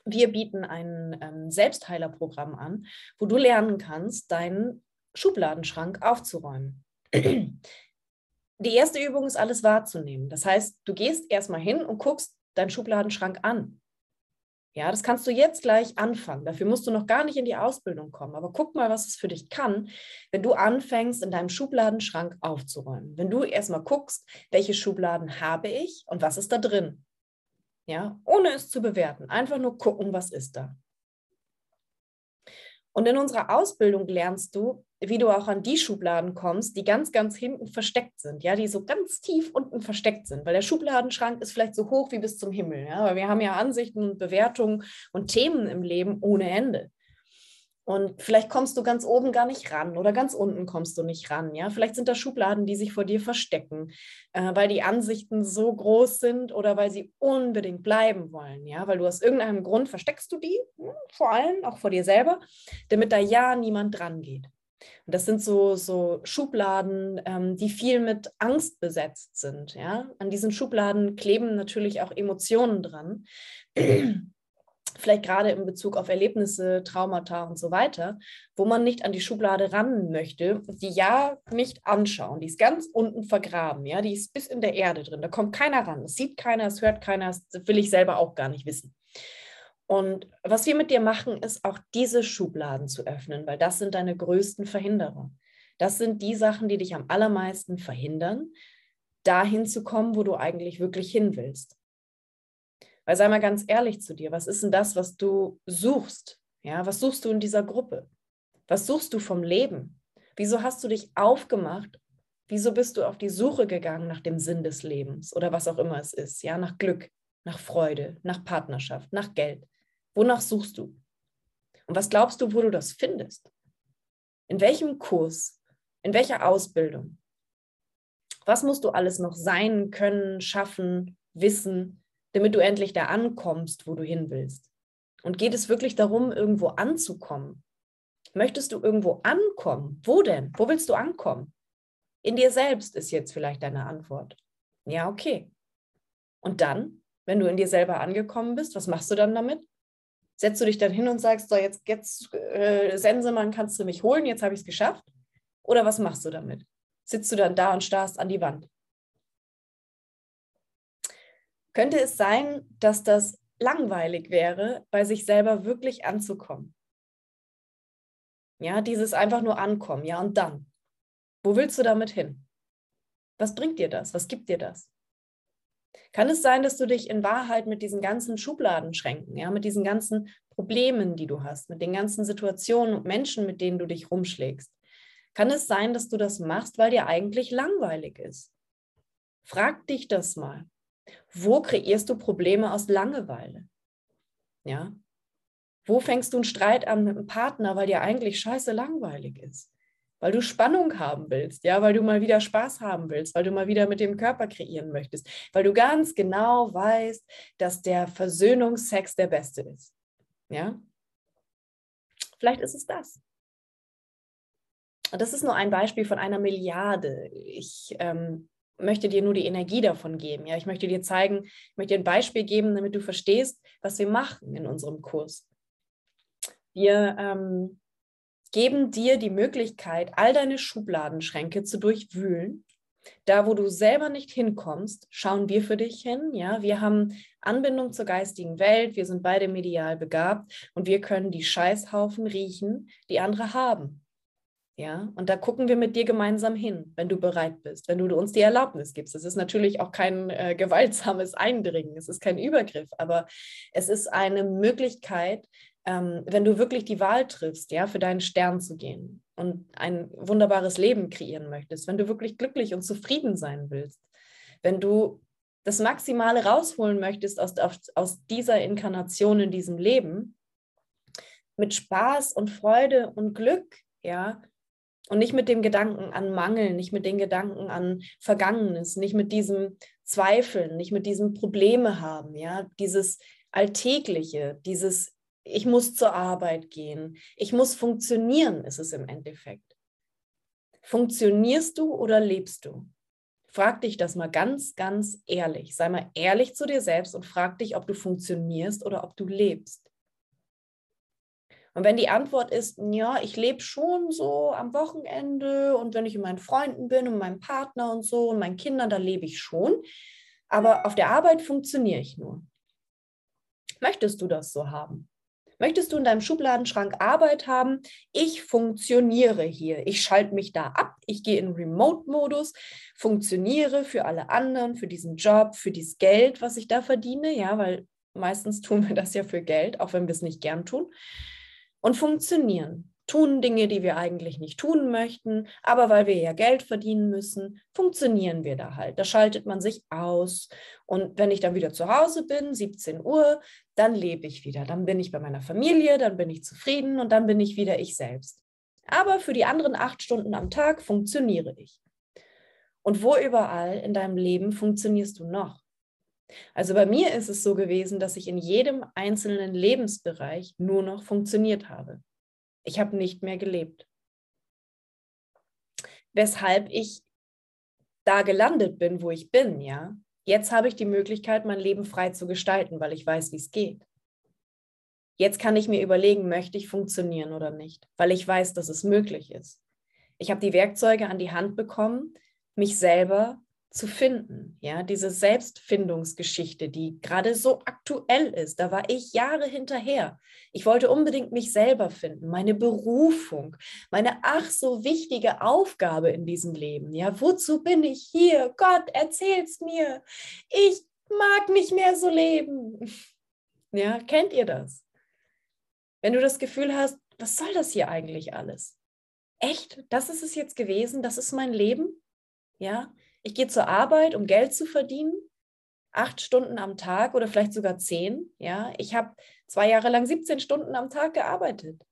wir bieten ein ähm, Selbstheilerprogramm an, wo du lernen kannst, deinen Schubladenschrank aufzuräumen (clears throat) die erste Übung ist, alles wahrzunehmen. Das heißt, du gehst erstmal hin und guckst deinen Schubladenschrank an. Ja, das kannst du jetzt gleich anfangen. Dafür musst du noch gar nicht in die Ausbildung kommen. Aber guck mal, was es für dich kann, wenn du anfängst, in deinem Schubladenschrank aufzuräumen. Wenn du erstmal guckst, welche Schubladen habe ich und was ist da drin. Ja, ohne es zu bewerten. Einfach nur gucken, was ist da. Und in unserer Ausbildung lernst du, wie du auch an die Schubladen kommst, die ganz, ganz hinten versteckt sind, ja, die so ganz tief unten versteckt sind, weil der Schubladenschrank ist vielleicht so hoch wie bis zum Himmel, ja, weil wir haben ja Ansichten und Bewertungen und Themen im Leben ohne Ende. Und vielleicht kommst du ganz oben gar nicht ran oder ganz unten kommst du nicht ran. Ja, vielleicht sind da Schubladen, die sich vor dir verstecken, äh, weil die Ansichten so groß sind oder weil sie unbedingt bleiben wollen. Ja, weil du aus irgendeinem Grund versteckst du die, hm, vor allem auch vor dir selber, damit da ja niemand dran geht. Und das sind so, so Schubladen, ähm, die viel mit Angst besetzt sind. Ja? An diesen Schubladen kleben natürlich auch Emotionen dran vielleicht gerade in Bezug auf Erlebnisse, Traumata und so weiter, wo man nicht an die Schublade ran möchte, die ja nicht anschauen. Die ist ganz unten vergraben, ja, die ist bis in der Erde drin. Da kommt keiner ran. Es sieht keiner, es hört keiner, das will ich selber auch gar nicht wissen. Und was wir mit dir machen, ist auch diese Schubladen zu öffnen, weil das sind deine größten Verhinderer. Das sind die Sachen, die dich am allermeisten verhindern, dahin zu kommen, wo du eigentlich wirklich hin willst. Weil sei mal ganz ehrlich zu dir, was ist denn das, was du suchst? Ja, was suchst du in dieser Gruppe? Was suchst du vom Leben? Wieso hast du dich aufgemacht? Wieso bist du auf die Suche gegangen nach dem Sinn des Lebens oder was auch immer es ist? Ja, nach Glück, nach Freude, nach Partnerschaft, nach Geld. Wonach suchst du? Und was glaubst du, wo du das findest? In welchem Kurs? In welcher Ausbildung? Was musst du alles noch sein, können, schaffen, wissen, damit du endlich da ankommst, wo du hin willst? Und geht es wirklich darum, irgendwo anzukommen? Möchtest du irgendwo ankommen? Wo denn? Wo willst du ankommen? In dir selbst ist jetzt vielleicht deine Antwort. Ja, okay. Und dann, wenn du in dir selber angekommen bist, was machst du dann damit? Setzt du dich dann hin und sagst, so jetzt, jetzt äh, Sensemann, kannst du mich holen, jetzt habe ich es geschafft? Oder was machst du damit? Sitzt du dann da und starrst an die Wand? Könnte es sein, dass das langweilig wäre, bei sich selber wirklich anzukommen. Ja, dieses einfach nur ankommen, ja, und dann. Wo willst du damit hin? Was bringt dir das? Was gibt dir das? Kann es sein, dass du dich in Wahrheit mit diesen ganzen Schubladenschränken, ja, mit diesen ganzen Problemen, die du hast, mit den ganzen Situationen und Menschen, mit denen du dich rumschlägst, kann es sein, dass du das machst, weil dir eigentlich langweilig ist? Frag dich das mal. Wo kreierst du Probleme aus Langeweile? Ja? Wo fängst du einen Streit an mit einem Partner, weil dir eigentlich scheiße langweilig ist? Weil du Spannung haben willst, ja, weil du mal wieder Spaß haben willst, weil du mal wieder mit dem Körper kreieren möchtest, weil du ganz genau weißt, dass der Versöhnungsex der beste ist. Ja? Vielleicht ist es das. Und das ist nur ein Beispiel von einer Milliarde. Ich ähm, möchte dir nur die Energie davon geben. Ja, ich möchte dir zeigen, ich möchte dir ein Beispiel geben, damit du verstehst, was wir machen in unserem Kurs. Wir ähm, geben dir die Möglichkeit, all deine Schubladenschränke zu durchwühlen. Da, wo du selber nicht hinkommst, schauen wir für dich hin. Ja, wir haben Anbindung zur geistigen Welt. Wir sind beide medial begabt und wir können die Scheißhaufen riechen, die andere haben. Ja, und da gucken wir mit dir gemeinsam hin, wenn du bereit bist, wenn du uns die Erlaubnis gibst. Es ist natürlich auch kein äh, gewaltsames Eindringen, es ist kein Übergriff, aber es ist eine Möglichkeit, ähm, wenn du wirklich die Wahl triffst, ja, für deinen Stern zu gehen und ein wunderbares Leben kreieren möchtest, wenn du wirklich glücklich und zufrieden sein willst, wenn du das Maximale rausholen möchtest aus, aus dieser Inkarnation in diesem Leben, mit Spaß und Freude und Glück, ja, und nicht mit dem Gedanken an Mangel, nicht mit den Gedanken an Vergangenes, nicht mit diesem Zweifeln, nicht mit diesem Probleme haben, ja, dieses Alltägliche, dieses ich muss zur Arbeit gehen, ich muss funktionieren, ist es im Endeffekt. Funktionierst du oder lebst du? Frag dich das mal ganz, ganz ehrlich. Sei mal ehrlich zu dir selbst und frag dich, ob du funktionierst oder ob du lebst. Und wenn die Antwort ist, ja, ich lebe schon so am Wochenende und wenn ich mit meinen Freunden bin und meinem Partner und so und meinen Kindern, da lebe ich schon, aber auf der Arbeit funktioniere ich nur. Möchtest du das so haben? Möchtest du in deinem Schubladenschrank Arbeit haben? Ich funktioniere hier. Ich schalte mich da ab. Ich gehe in Remote-Modus, funktioniere für alle anderen, für diesen Job, für dieses Geld, was ich da verdiene. Ja, weil meistens tun wir das ja für Geld, auch wenn wir es nicht gern tun und funktionieren. Tun Dinge, die wir eigentlich nicht tun möchten, aber weil wir ja Geld verdienen müssen, funktionieren wir da halt. Da schaltet man sich aus. Und wenn ich dann wieder zu Hause bin, 17 Uhr, dann lebe ich wieder. Dann bin ich bei meiner Familie, dann bin ich zufrieden und dann bin ich wieder ich selbst. Aber für die anderen acht Stunden am Tag funktioniere ich. Und wo überall in deinem Leben funktionierst du noch? Also bei mir ist es so gewesen, dass ich in jedem einzelnen Lebensbereich nur noch funktioniert habe. Ich habe nicht mehr gelebt. Weshalb ich da gelandet bin, wo ich bin, ja. Jetzt habe ich die Möglichkeit, mein Leben frei zu gestalten, weil ich weiß, wie es geht. Jetzt kann ich mir überlegen, möchte ich funktionieren oder nicht, weil ich weiß, dass es möglich ist. Ich habe die Werkzeuge an die Hand bekommen, mich selber zu finden. Ja, diese Selbstfindungsgeschichte, die gerade so aktuell ist, da war ich Jahre hinterher. Ich wollte unbedingt mich selber finden, meine Berufung, meine ach so wichtige Aufgabe in diesem Leben. Ja, wozu bin ich hier? Gott, erzähl's mir. Ich mag nicht mehr so leben. (laughs) Ja, kennt ihr das? Wenn du das Gefühl hast, was soll das hier eigentlich alles? Echt? Das ist es jetzt gewesen? Das ist mein Leben? Ja, ich gehe zur Arbeit, um Geld zu verdienen, acht Stunden am Tag oder vielleicht sogar zehn. Ja, ich habe zwei Jahre lang 17 Stunden am Tag gearbeitet.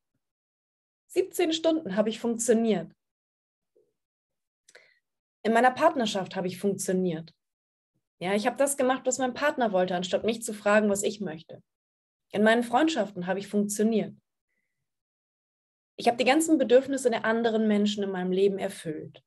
17 Stunden habe ich funktioniert. In meiner Partnerschaft habe ich funktioniert. Ja, ich habe das gemacht, was mein Partner wollte, anstatt mich zu fragen, was ich möchte. In meinen Freundschaften habe ich funktioniert. Ich habe die ganzen Bedürfnisse der anderen Menschen in meinem Leben erfüllt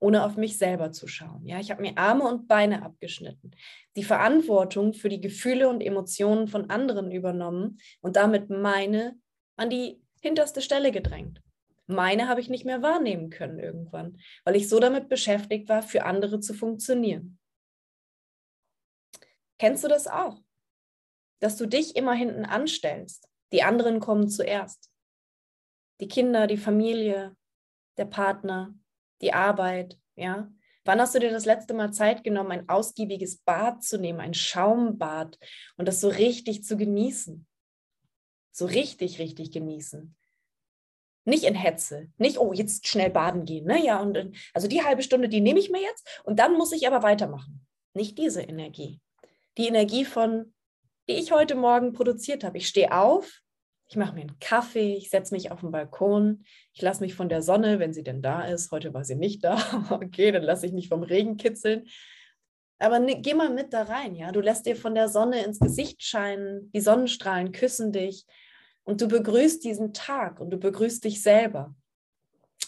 ohne auf mich selber zu schauen. Ja, ich habe mir Arme und Beine abgeschnitten, die Verantwortung für die Gefühle und Emotionen von anderen übernommen und damit meine an die hinterste Stelle gedrängt. Meine habe ich nicht mehr wahrnehmen können irgendwann, weil ich so damit beschäftigt war, für andere zu funktionieren. Kennst du das auch? Dass du dich immer hinten anstellst. Die anderen kommen zuerst. Die Kinder, die Familie, der Partner, die Arbeit, ja. Wann hast du dir das letzte Mal Zeit genommen, ein ausgiebiges Bad zu nehmen, ein Schaumbad und das so richtig zu genießen? So richtig, richtig genießen. Nicht in Hetze, nicht, oh, jetzt schnell baden gehen, ne? Ja, und also die halbe Stunde, die nehme ich mir jetzt und dann muss ich aber weitermachen. Nicht diese Energie. Die Energie von, die ich heute Morgen produziert habe. Ich stehe auf, ich mache mir einen Kaffee, ich setze mich auf den Balkon, ich lasse mich von der Sonne, wenn sie denn da ist, heute war sie nicht da, (laughs) okay, dann lasse ich mich vom Regen kitzeln. Aber ne, geh mal mit da rein, ja. Du lässt dir von der Sonne ins Gesicht scheinen, die Sonnenstrahlen küssen dich und du begrüßt diesen Tag und du begrüßt dich selber.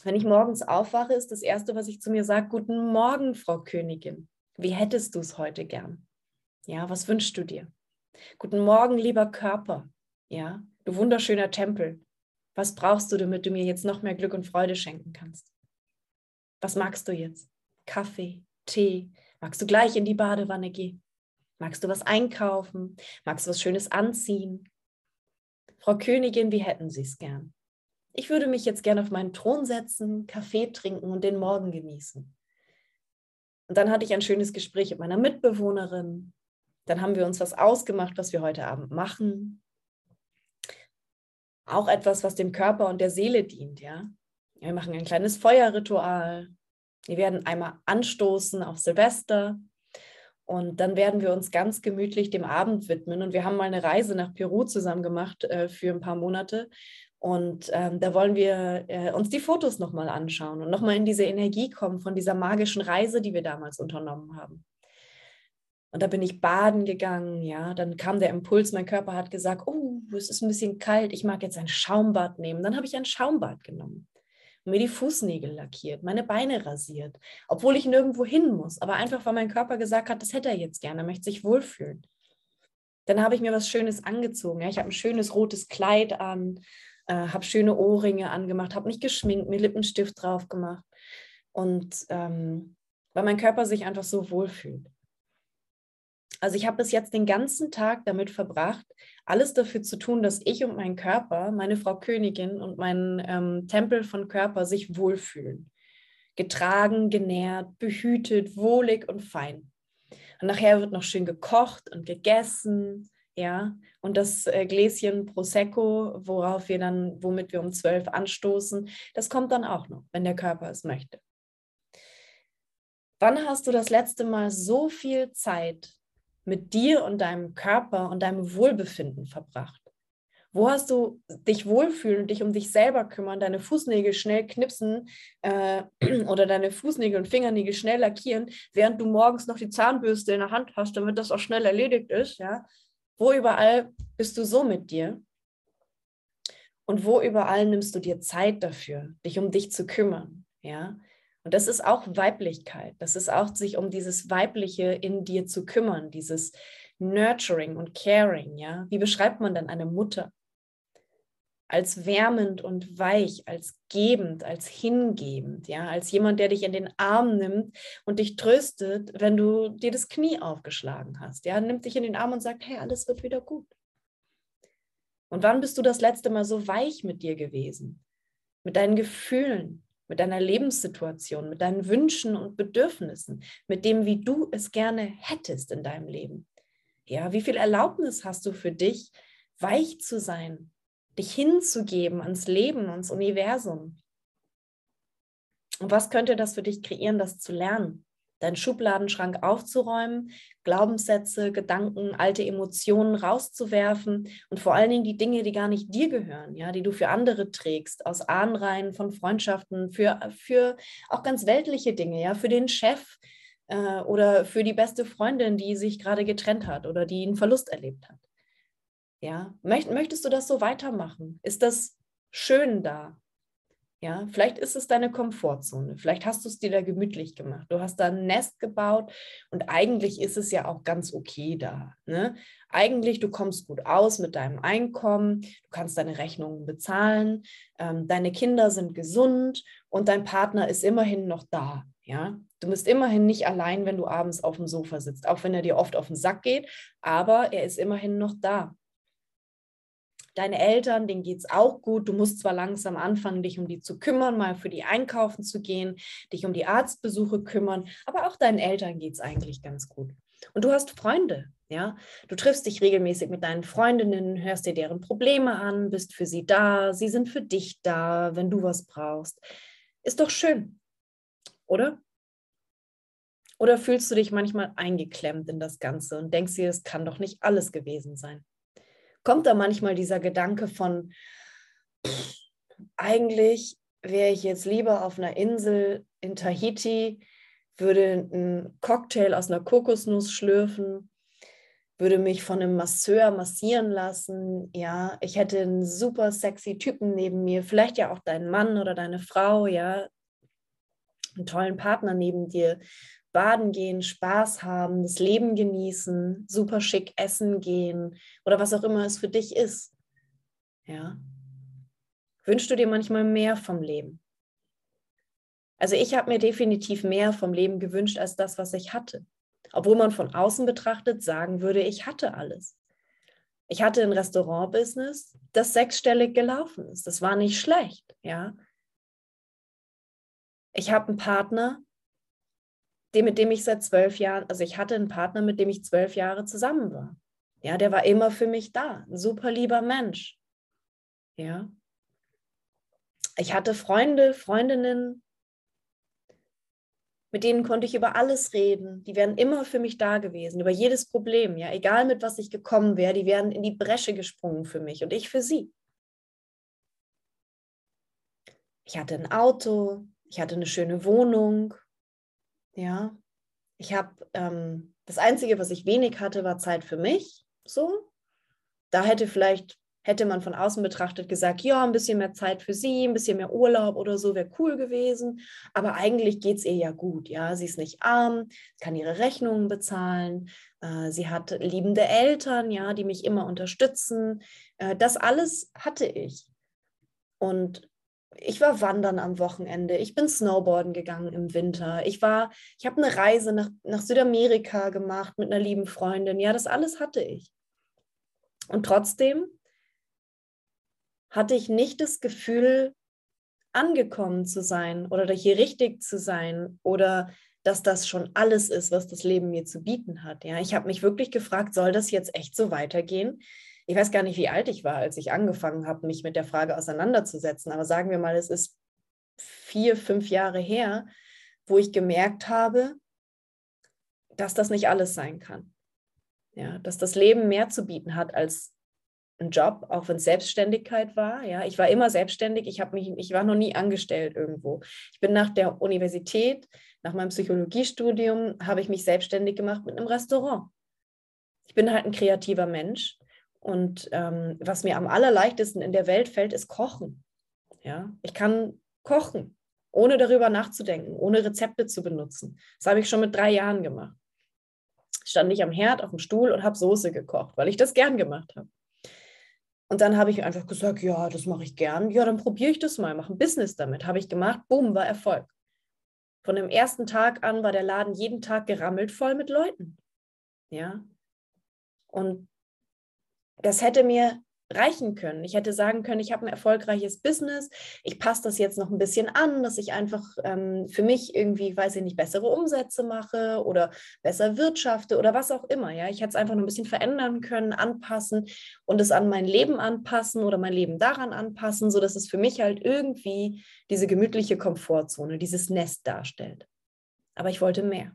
Wenn ich morgens aufwache, ist das Erste, was ich zu mir sage, guten Morgen, Frau Königin. Wie hättest du es heute gern? Ja, was wünschst du dir? Guten Morgen, lieber Körper. Ja, du wunderschöner Tempel, was brauchst du, damit du mir jetzt noch mehr Glück und Freude schenken kannst? Was magst du jetzt? Kaffee, Tee? Magst du gleich in die Badewanne gehen? Magst du was einkaufen? Magst du was Schönes anziehen? Frau Königin, wie hätten Sie es gern? ich würde mich jetzt gerne auf meinen Thron setzen, Kaffee trinken und den Morgen genießen. Und dann hatte ich ein schönes Gespräch mit meiner Mitbewohnerin. Dann haben wir uns was ausgemacht, was wir heute Abend machen. Auch etwas, was dem Körper und der Seele dient, ja. Wir machen ein kleines Feuerritual. Wir werden einmal anstoßen auf Silvester und dann werden wir uns ganz gemütlich dem Abend widmen. Und wir haben mal eine Reise nach Peru zusammen gemacht äh, für ein paar Monate. Und ähm, da wollen wir äh, uns die Fotos nochmal anschauen und nochmal in diese Energie kommen von dieser magischen Reise, die wir damals unternommen haben. Und da bin ich baden gegangen, ja. Dann kam der Impuls, mein Körper hat gesagt, oh, es ist ein bisschen kalt, ich mag jetzt ein Schaumbad nehmen. Dann habe ich ein Schaumbad genommen mir die Fußnägel lackiert, meine Beine rasiert, obwohl ich nirgendwo hin muss, aber einfach, weil mein Körper gesagt hat, das hätte er jetzt gerne, möchte sich wohlfühlen. Dann habe ich mir was Schönes angezogen. Ja? Ich habe ein schönes rotes Kleid an, äh, habe schöne Ohrringe angemacht, habe mich geschminkt, mir Lippenstift drauf gemacht. Und ähm, weil mein Körper sich einfach so wohlfühlt. Also ich habe bis jetzt den ganzen Tag damit verbracht, alles dafür zu tun, dass ich und mein Körper, meine Frau Königin und mein ähm, Tempel von Körper sich wohlfühlen. Getragen, genährt, behütet, wohlig und fein. Und nachher wird noch schön gekocht und gegessen, ja. Und das äh, Gläschen Prosecco, worauf wir dann, womit wir um zwölf anstoßen, das kommt dann auch noch, wenn der Körper es möchte. Wann hast du das letzte Mal so viel Zeit mit dir und deinem Körper und deinem Wohlbefinden verbracht? Wo hast du dich wohlfühlen, dich um dich selber kümmern, deine Fußnägel schnell knipsen äh, (clears throat) oder deine Fußnägel und Fingernägel schnell lackieren, während du morgens noch die Zahnbürste in der Hand hast, damit das auch schnell erledigt ist? Ja? Wo überall bist du so mit dir? Und wo überall nimmst du dir Zeit dafür, dich um dich zu kümmern? Ja? Und das ist auch Weiblichkeit. Das ist auch sich um dieses Weibliche in dir zu kümmern, dieses Nurturing und Caring. Ja, wie beschreibt man dann eine Mutter? Als wärmend und weich, als gebend, als hingebend, ja, als jemand, der dich in den Arm nimmt und dich tröstet, wenn du dir das Knie aufgeschlagen hast. Ja, nimmt dich in den Arm und sagt, hey, alles wird wieder gut. Und wann bist du das letzte Mal so weich mit dir gewesen? Mit deinen Gefühlen, mit deiner Lebenssituation, mit deinen Wünschen und Bedürfnissen, mit dem, wie du es gerne hättest in deinem Leben. Ja, wie viel Erlaubnis hast du für dich, weich zu sein, dich hinzugeben ans Leben, ans Universum? Und was könnte das für dich kreieren, das zu lernen? Deinen Schubladenschrank aufzuräumen, Glaubenssätze, Gedanken, alte Emotionen rauszuwerfen und vor allen Dingen die Dinge, die gar nicht dir gehören, ja, die du für andere trägst, aus Ahnreihen von Freundschaften, für, für auch ganz weltliche Dinge, ja, für den Chef äh, oder für die beste Freundin, die sich gerade getrennt hat oder die einen Verlust erlebt hat. Ja, möchtest du das so weitermachen? Ist das schön da? Ja, vielleicht ist es deine Komfortzone. Vielleicht hast du es dir da gemütlich gemacht. Du hast da ein Nest gebaut und eigentlich ist es ja auch ganz okay da. Ne? Eigentlich, du kommst gut aus mit deinem Einkommen, du kannst deine Rechnungen bezahlen, ähm, deine Kinder sind gesund und dein Partner ist immerhin noch da. Ja, du bist immerhin nicht allein, wenn du abends auf dem Sofa sitzt, auch wenn er dir oft auf den Sack geht, aber er ist immerhin noch da deine Eltern, denen geht es auch gut. Du musst zwar langsam anfangen, dich um die zu kümmern, mal für die einkaufen zu gehen, dich um die Arztbesuche kümmern, aber auch deinen Eltern geht es eigentlich ganz gut. Und du hast Freunde, ja. Du triffst dich regelmäßig mit deinen Freundinnen, hörst dir deren Probleme an, bist für sie da, sie sind für dich da, wenn du was brauchst. Ist doch schön, oder? Oder fühlst du dich manchmal eingeklemmt in das Ganze und denkst dir, es kann doch nicht alles gewesen sein? Kommt da manchmal dieser Gedanke von, pff, eigentlich wäre ich jetzt lieber auf einer Insel in Tahiti, würde einen Cocktail aus einer Kokosnuss schlürfen, würde mich von einem Masseur massieren lassen. Ja, ich hätte einen super sexy Typen neben mir, vielleicht ja auch deinen Mann oder deine Frau, ja, einen tollen Partner neben dir, baden gehen, Spaß haben, das Leben genießen, super schick essen gehen oder was auch immer es für dich ist. Ja. Wünschst du dir manchmal mehr vom Leben? Also ich habe mir definitiv mehr vom Leben gewünscht als das, was ich hatte. Obwohl man von außen betrachtet sagen würde, ich hatte alles. Ich hatte ein Restaurant-Business, das sechsstellig gelaufen ist. Das war nicht schlecht, ja. Ich habe einen Partner, dem, mit dem ich seit zwölf Jahren, also ich hatte einen Partner, mit dem ich zwölf Jahre zusammen war. Ja, der war immer für mich da. Ein super lieber Mensch. Ja. Ich hatte Freunde, Freundinnen, mit denen konnte ich über alles reden. Die wären immer für mich da gewesen, über jedes Problem, ja, egal mit was ich gekommen wäre, die wären in die Bresche gesprungen für mich und ich für sie. Ich hatte ein Auto, ich hatte eine schöne Wohnung, ja. Ich habe ähm, das Einzige, was ich wenig hatte, war Zeit für mich. So, da hätte vielleicht hätte man von außen betrachtet gesagt, ja, ein bisschen mehr Zeit für sie, ein bisschen mehr Urlaub oder so wäre cool gewesen. Aber eigentlich geht es ihr ja gut. Ja, sie ist nicht arm, kann ihre Rechnungen bezahlen. Äh, sie hat liebende Eltern, ja, die mich immer unterstützen. Äh, das alles hatte ich. Und ich war wandern am Wochenende, ich bin Snowboarden gegangen im Winter, ich war, ich habe eine Reise nach, nach Südamerika gemacht mit einer lieben Freundin. Ja, das alles hatte ich. Und trotzdem hatte ich nicht das Gefühl, angekommen zu sein oder hier richtig zu sein oder dass das schon alles ist, was das Leben mir zu bieten hat. Ja, ich habe mich wirklich gefragt, soll das jetzt echt so weitergehen? Ich weiß gar nicht, wie alt ich war, als ich angefangen habe, mich mit der Frage auseinanderzusetzen. Aber sagen wir mal, es ist vier, fünf Jahre her, wo ich gemerkt habe, dass das nicht alles sein kann. Ja, dass das Leben mehr zu bieten hat als ein Job, auch wenn es Selbstständigkeit war. Ja, ich war immer selbstständig. Ich mich, ich war noch nie angestellt irgendwo. Ich bin nach der Universität, nach meinem Psychologiestudium, habe ich mich selbstständig gemacht mit einem Restaurant. Ich bin halt ein kreativer Mensch und ähm, was mir am allerleichtesten in der Welt fällt, ist Kochen. Ja, ich kann kochen, ohne darüber nachzudenken, ohne Rezepte zu benutzen. Das habe ich schon mit drei Jahren gemacht. Stand ich am Herd auf dem Stuhl und habe Soße gekocht, weil ich das gern gemacht habe. Und dann habe ich einfach gesagt, ja, das mache ich gern. Ja, dann probiere ich das mal, mache ein Business damit. Habe ich gemacht, boom, war Erfolg. Von dem ersten Tag an war der Laden jeden Tag gerammelt voll mit Leuten. Ja. Und das hätte mir reichen können. Ich hätte sagen können, ich habe ein erfolgreiches Business, ich passe das jetzt noch ein bisschen an, dass ich einfach ähm, für mich irgendwie, weiß ich nicht, bessere Umsätze mache oder besser wirtschafte oder was auch immer. Ja, ich hätte es einfach noch ein bisschen verändern können, anpassen und es an mein Leben anpassen oder mein Leben daran anpassen, sodass es für mich halt irgendwie diese gemütliche Komfortzone, dieses Nest darstellt. Aber ich wollte mehr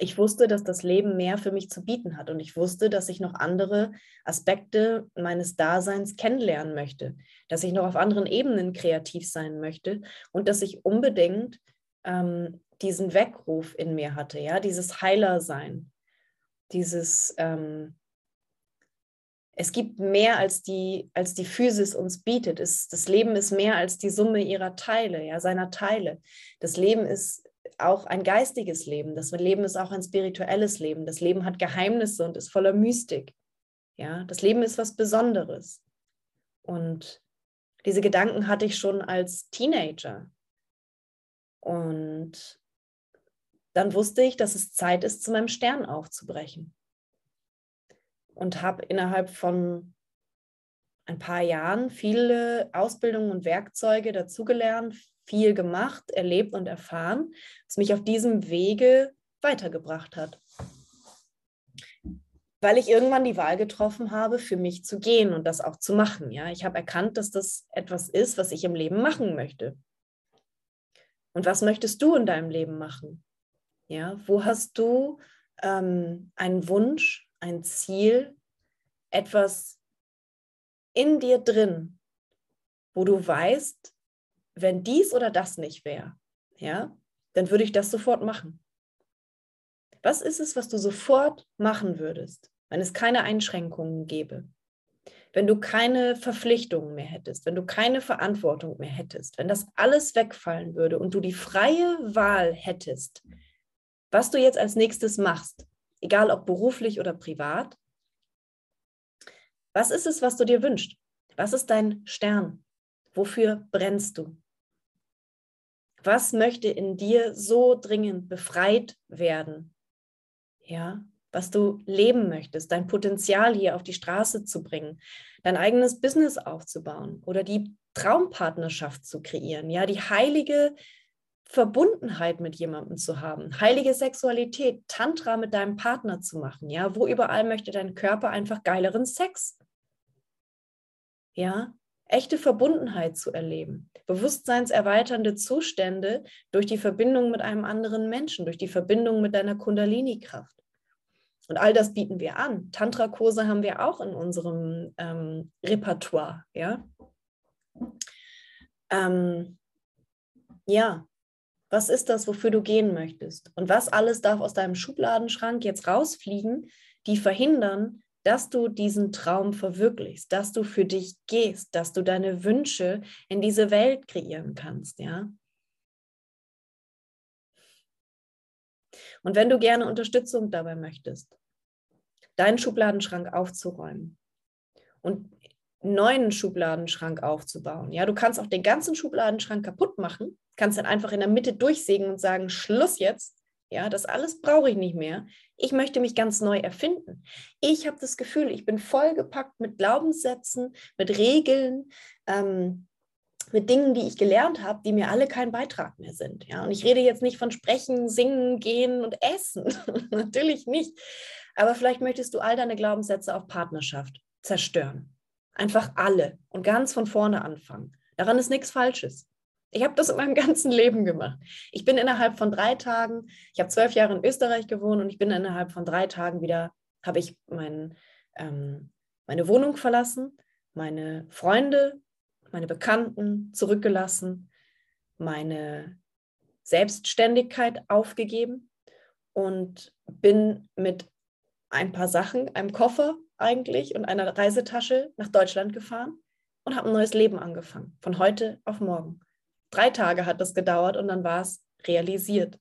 ich wusste, dass das Leben mehr für mich zu bieten hat und ich wusste, dass ich noch andere Aspekte meines Daseins kennenlernen möchte, dass ich noch auf anderen Ebenen kreativ sein möchte und dass ich unbedingt ähm, diesen Weckruf in mir hatte, ja, dieses Heilersein, dieses ähm, es gibt mehr als die, als die Physis uns bietet. Es, das Leben ist mehr als die Summe ihrer Teile, ja, seiner Teile. Das Leben ist auch ein geistiges Leben. Das Leben ist auch ein spirituelles Leben. Das Leben hat Geheimnisse und ist voller Mystik. Ja, das Leben ist was Besonderes. Und diese Gedanken hatte ich schon als Teenager. Und dann wusste ich, dass es Zeit ist, zu meinem Stern aufzubrechen. Und habe innerhalb von ein paar Jahren viele Ausbildungen und Werkzeuge dazugelernt, viel gemacht, erlebt und erfahren, was mich auf diesem Wege weitergebracht hat. Weil ich irgendwann die Wahl getroffen habe, für mich zu gehen und das auch zu machen. Ja, ich habe erkannt, dass das etwas ist, was ich im Leben machen möchte. Und was möchtest du in deinem Leben machen? Ja, wo hast du ähm, einen Wunsch, ein Ziel, etwas in dir drin, wo du weißt, wenn dies oder das nicht wäre, ja, dann würde ich das sofort machen. Was ist es, was du sofort machen würdest, wenn es keine Einschränkungen gäbe? Wenn du keine Verpflichtungen mehr hättest, wenn du keine Verantwortung mehr hättest, wenn das alles wegfallen würde und du die freie Wahl hättest, was du jetzt als nächstes machst, egal ob beruflich oder privat, was ist es, was du dir wünschst? Was ist dein Stern? Wofür brennst du? Was möchte in dir so dringend befreit werden? Ja, was du leben möchtest, dein Potenzial hier auf die Straße zu bringen, dein eigenes Business aufzubauen oder die Traumpartnerschaft zu kreieren, ja, die heilige Verbundenheit mit jemandem zu haben, heilige Sexualität, Tantra mit deinem Partner zu machen, ja, wo überall möchte dein Körper einfach geileren Sex. Ja, echte Verbundenheit zu erleben, bewusstseinserweiternde Zustände durch die Verbindung mit einem anderen Menschen, durch die Verbindung mit deiner Kundalini-Kraft. Und all das bieten wir an. Tantra-Kurse haben wir auch in unserem ähm, Repertoire, ja. Ähm, ja, was ist das, wofür du gehen möchtest? Und was alles darf aus deinem Schubladenschrank jetzt rausfliegen, die verhindern, dass du diesen Traum verwirklichst, dass du für dich gehst, dass du deine Wünsche in diese Welt kreieren kannst, ja? Und wenn du gerne Unterstützung dabei möchtest, deinen Schubladenschrank aufzuräumen und einen neuen Schubladenschrank aufzubauen. Ja, du kannst auch den ganzen Schubladenschrank kaputt machen, kannst dann einfach in der Mitte durchsägen und sagen, Schluss jetzt. Ja, das alles brauche ich nicht mehr. Ich möchte mich ganz neu erfinden. Ich habe das Gefühl, ich bin vollgepackt mit Glaubenssätzen, mit Regeln, ähm, mit Dingen, die ich gelernt habe, die mir alle kein Beitrag mehr sind. Ja, und ich rede jetzt nicht von Sprechen, Singen, Gehen und Essen. (laughs) Natürlich nicht. Aber vielleicht möchtest du all deine Glaubenssätze auf Partnerschaft zerstören. Einfach alle und ganz von vorne anfangen. Daran ist nichts Falsches. Ich habe das in meinem (laughs) ganzen Leben gemacht. Ich bin innerhalb von drei Tagen, ich habe zwölf Jahre in Österreich gewohnt und ich bin innerhalb von drei Tagen wieder, habe ich mein, ähm, meine Wohnung verlassen, meine Freunde, meine Bekannten zurückgelassen, meine Selbstständigkeit aufgegeben und bin mit ein paar Sachen, einem Koffer eigentlich und einer Reisetasche nach Deutschland gefahren und habe ein neues Leben angefangen, von heute auf morgen. Drei Tage hat das gedauert und dann war es realisiert.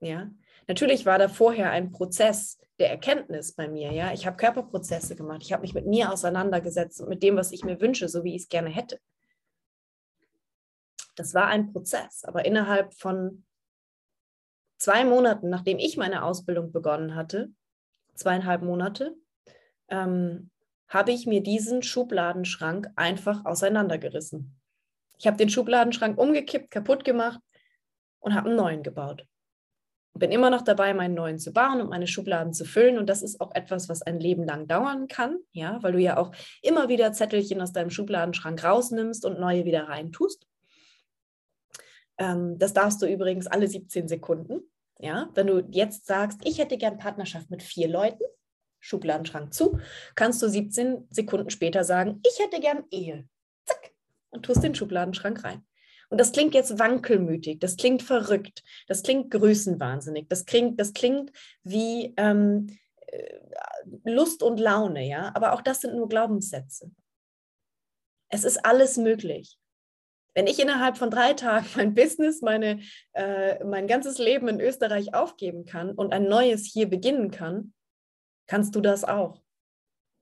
Ja, natürlich war da vorher ein Prozess der Erkenntnis bei mir. Ja, ich habe Körperprozesse gemacht. Ich habe mich mit mir auseinandergesetzt und mit dem, was ich mir wünsche, so wie ich es gerne hätte. Das war ein Prozess, aber innerhalb von zwei Monaten, nachdem ich meine Ausbildung begonnen hatte, zweieinhalb Monate, ähm, habe ich mir diesen Schubladenschrank einfach auseinandergerissen. Ich habe den Schubladenschrank umgekippt, kaputt gemacht und habe einen neuen gebaut. Bin immer noch dabei, meinen neuen zu bauen und meine Schubladen zu füllen. Und das ist auch etwas, was ein Leben lang dauern kann, ja, weil du ja auch immer wieder Zettelchen aus deinem Schubladenschrank rausnimmst und neue wieder reintust. Ähm, das darfst du übrigens alle 17 Sekunden. Ja, wenn du jetzt sagst, ich hätte gern Partnerschaft mit vier Leuten, Schubladenschrank zu, kannst du 17 Sekunden später sagen, ich hätte gern Ehe. Und tust den Schubladenschrank rein. Und das klingt jetzt wankelmütig, das klingt verrückt, das klingt größenwahnsinnig, das klingt, das klingt wie ähm, äh, Lust und Laune, ja. Aber auch das sind nur Glaubenssätze. Es ist alles möglich. Wenn ich innerhalb von drei Tagen mein Business, meine, äh, mein ganzes Leben in Österreich aufgeben kann und ein neues hier beginnen kann, kannst du das auch.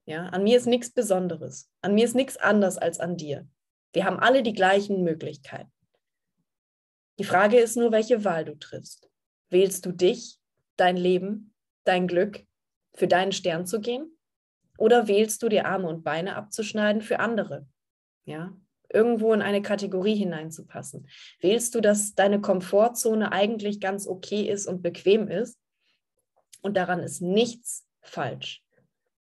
Ja, an mir ist nichts Besonderes. An mir ist nichts anders als an dir. Wir haben alle die gleichen Möglichkeiten. Die Frage ist nur, welche Wahl du triffst. Wählst du dich, dein Leben, dein Glück, für deinen Stern zu gehen? Oder wählst du dir Arme und Beine abzuschneiden für andere? Ja, irgendwo in eine Kategorie hineinzupassen? Wählst du, dass deine Komfortzone eigentlich ganz okay ist und bequem ist? Und daran ist nichts falsch.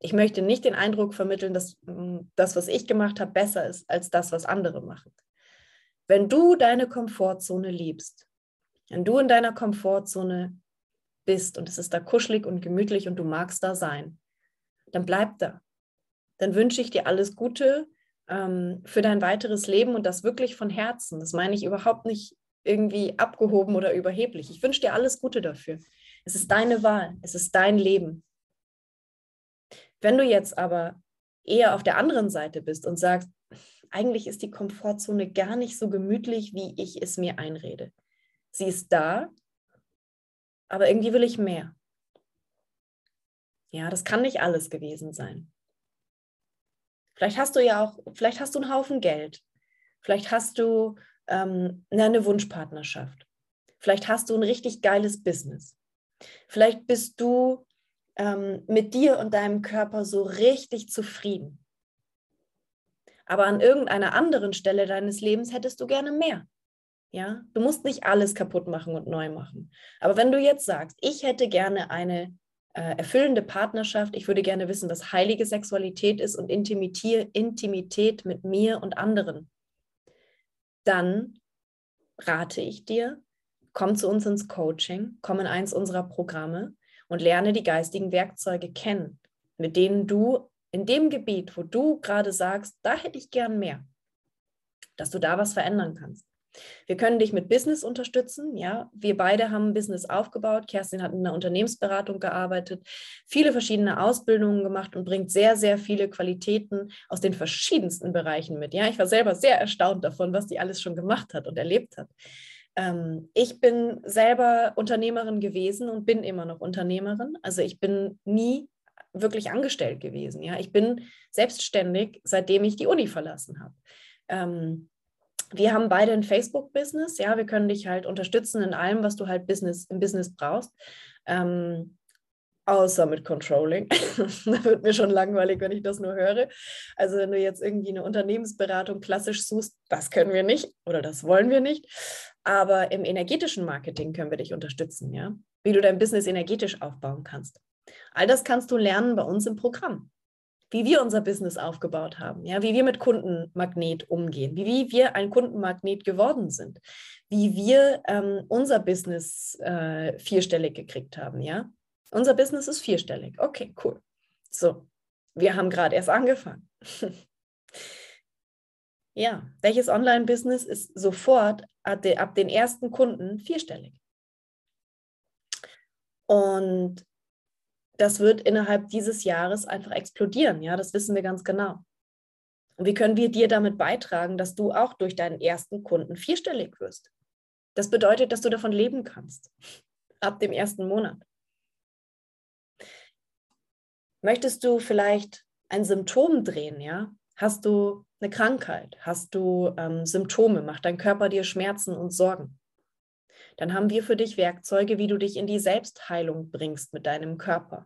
Ich möchte nicht den Eindruck vermitteln, dass mm, das, was ich gemacht habe, besser ist als das, was andere machen. Wenn du deine Komfortzone liebst, wenn du in deiner Komfortzone bist und es ist da kuschelig und gemütlich und du magst da sein, dann bleib da. Dann wünsche ich dir alles Gute ähm, für dein weiteres Leben und das wirklich von Herzen. Das meine ich überhaupt nicht irgendwie abgehoben oder überheblich. Ich wünsche dir alles Gute dafür. Es ist deine Wahl, es ist dein Leben. Wenn du jetzt aber eher auf der anderen Seite bist und sagst, eigentlich ist die Komfortzone gar nicht so gemütlich, wie ich es mir einrede. Sie ist da, aber irgendwie will ich mehr. Ja, das kann nicht alles gewesen sein. Vielleicht hast du ja auch, vielleicht hast du einen Haufen Geld. Vielleicht hast du ähm, eine Wunschpartnerschaft. Vielleicht hast du ein richtig geiles Business. Vielleicht bist du ähm, mit dir und deinem Körper so richtig zufrieden. Aber an irgendeiner anderen Stelle deines Lebens hättest du gerne mehr. Ja, du musst nicht alles kaputt machen und neu machen. Aber wenn du jetzt sagst, ich hätte gerne eine äh, erfüllende Partnerschaft, ich würde gerne wissen, was heilige Sexualität ist und Intimität mit mir und anderen, dann rate ich dir, komm zu uns ins Coaching, komm in eins unserer Programme und lerne die geistigen Werkzeuge kennen, mit denen du in dem Gebiet, wo du gerade sagst, da hätte ich gern mehr, dass du da was verändern kannst. Wir können dich mit Business unterstützen. Ja, wir beide haben Business aufgebaut. Kerstin hat in einer Unternehmensberatung gearbeitet, viele verschiedene Ausbildungen gemacht und bringt sehr, sehr viele Qualitäten aus den verschiedensten Bereichen mit. Ja, ich war selber sehr erstaunt davon, was die alles schon gemacht hat und erlebt hat. Ähm, ich bin selber Unternehmerin gewesen und bin immer noch Unternehmerin. Also ich bin nie wirklich angestellt gewesen. Ja, ich bin selbstständig, seitdem ich die Uni verlassen habe. Ähm, wir haben beide ein Facebook-Business, ja, wir können dich halt unterstützen in allem, was du halt Business, im Business brauchst. Ähm, außer mit Controlling. (laughs) da wird mir schon langweilig, wenn ich das nur höre. Also wenn du jetzt irgendwie eine Unternehmensberatung klassisch suchst, das können wir nicht oder das wollen wir nicht. Aber im energetischen Marketing können wir dich unterstützen, ja, wie du dein Business energetisch aufbauen kannst. All das kannst du lernen bei uns im Programm wie wir unser Business aufgebaut haben, ja, wie wir mit Kundenmagnet umgehen, wie, wir ein Kundenmagnet geworden sind, wie wir ähm, unser Business äh, vierstellig gekriegt haben, ja. Unser Business ist vierstellig. Okay, cool. So, wir haben gerade erst angefangen. (laughs) ja, welches Online-Business ist sofort ab den ersten Kunden vierstellig? Und das wird innerhalb dieses Jahres einfach explodieren. Ja, das wissen wir ganz genau. Und wie können wir dir damit beitragen, dass du auch durch deinen ersten Kunden vierstellig wirst? Das bedeutet, dass du davon leben kannst. Ab dem ersten Monat. Möchtest du vielleicht ein Symptom drehen, ja? Hast du eine Krankheit? Hast du ähm, Symptome? Macht dein Körper dir Schmerzen und Sorgen? dann haben wir für dich Werkzeuge, wie du dich in die Selbstheilung bringst mit deinem Körper.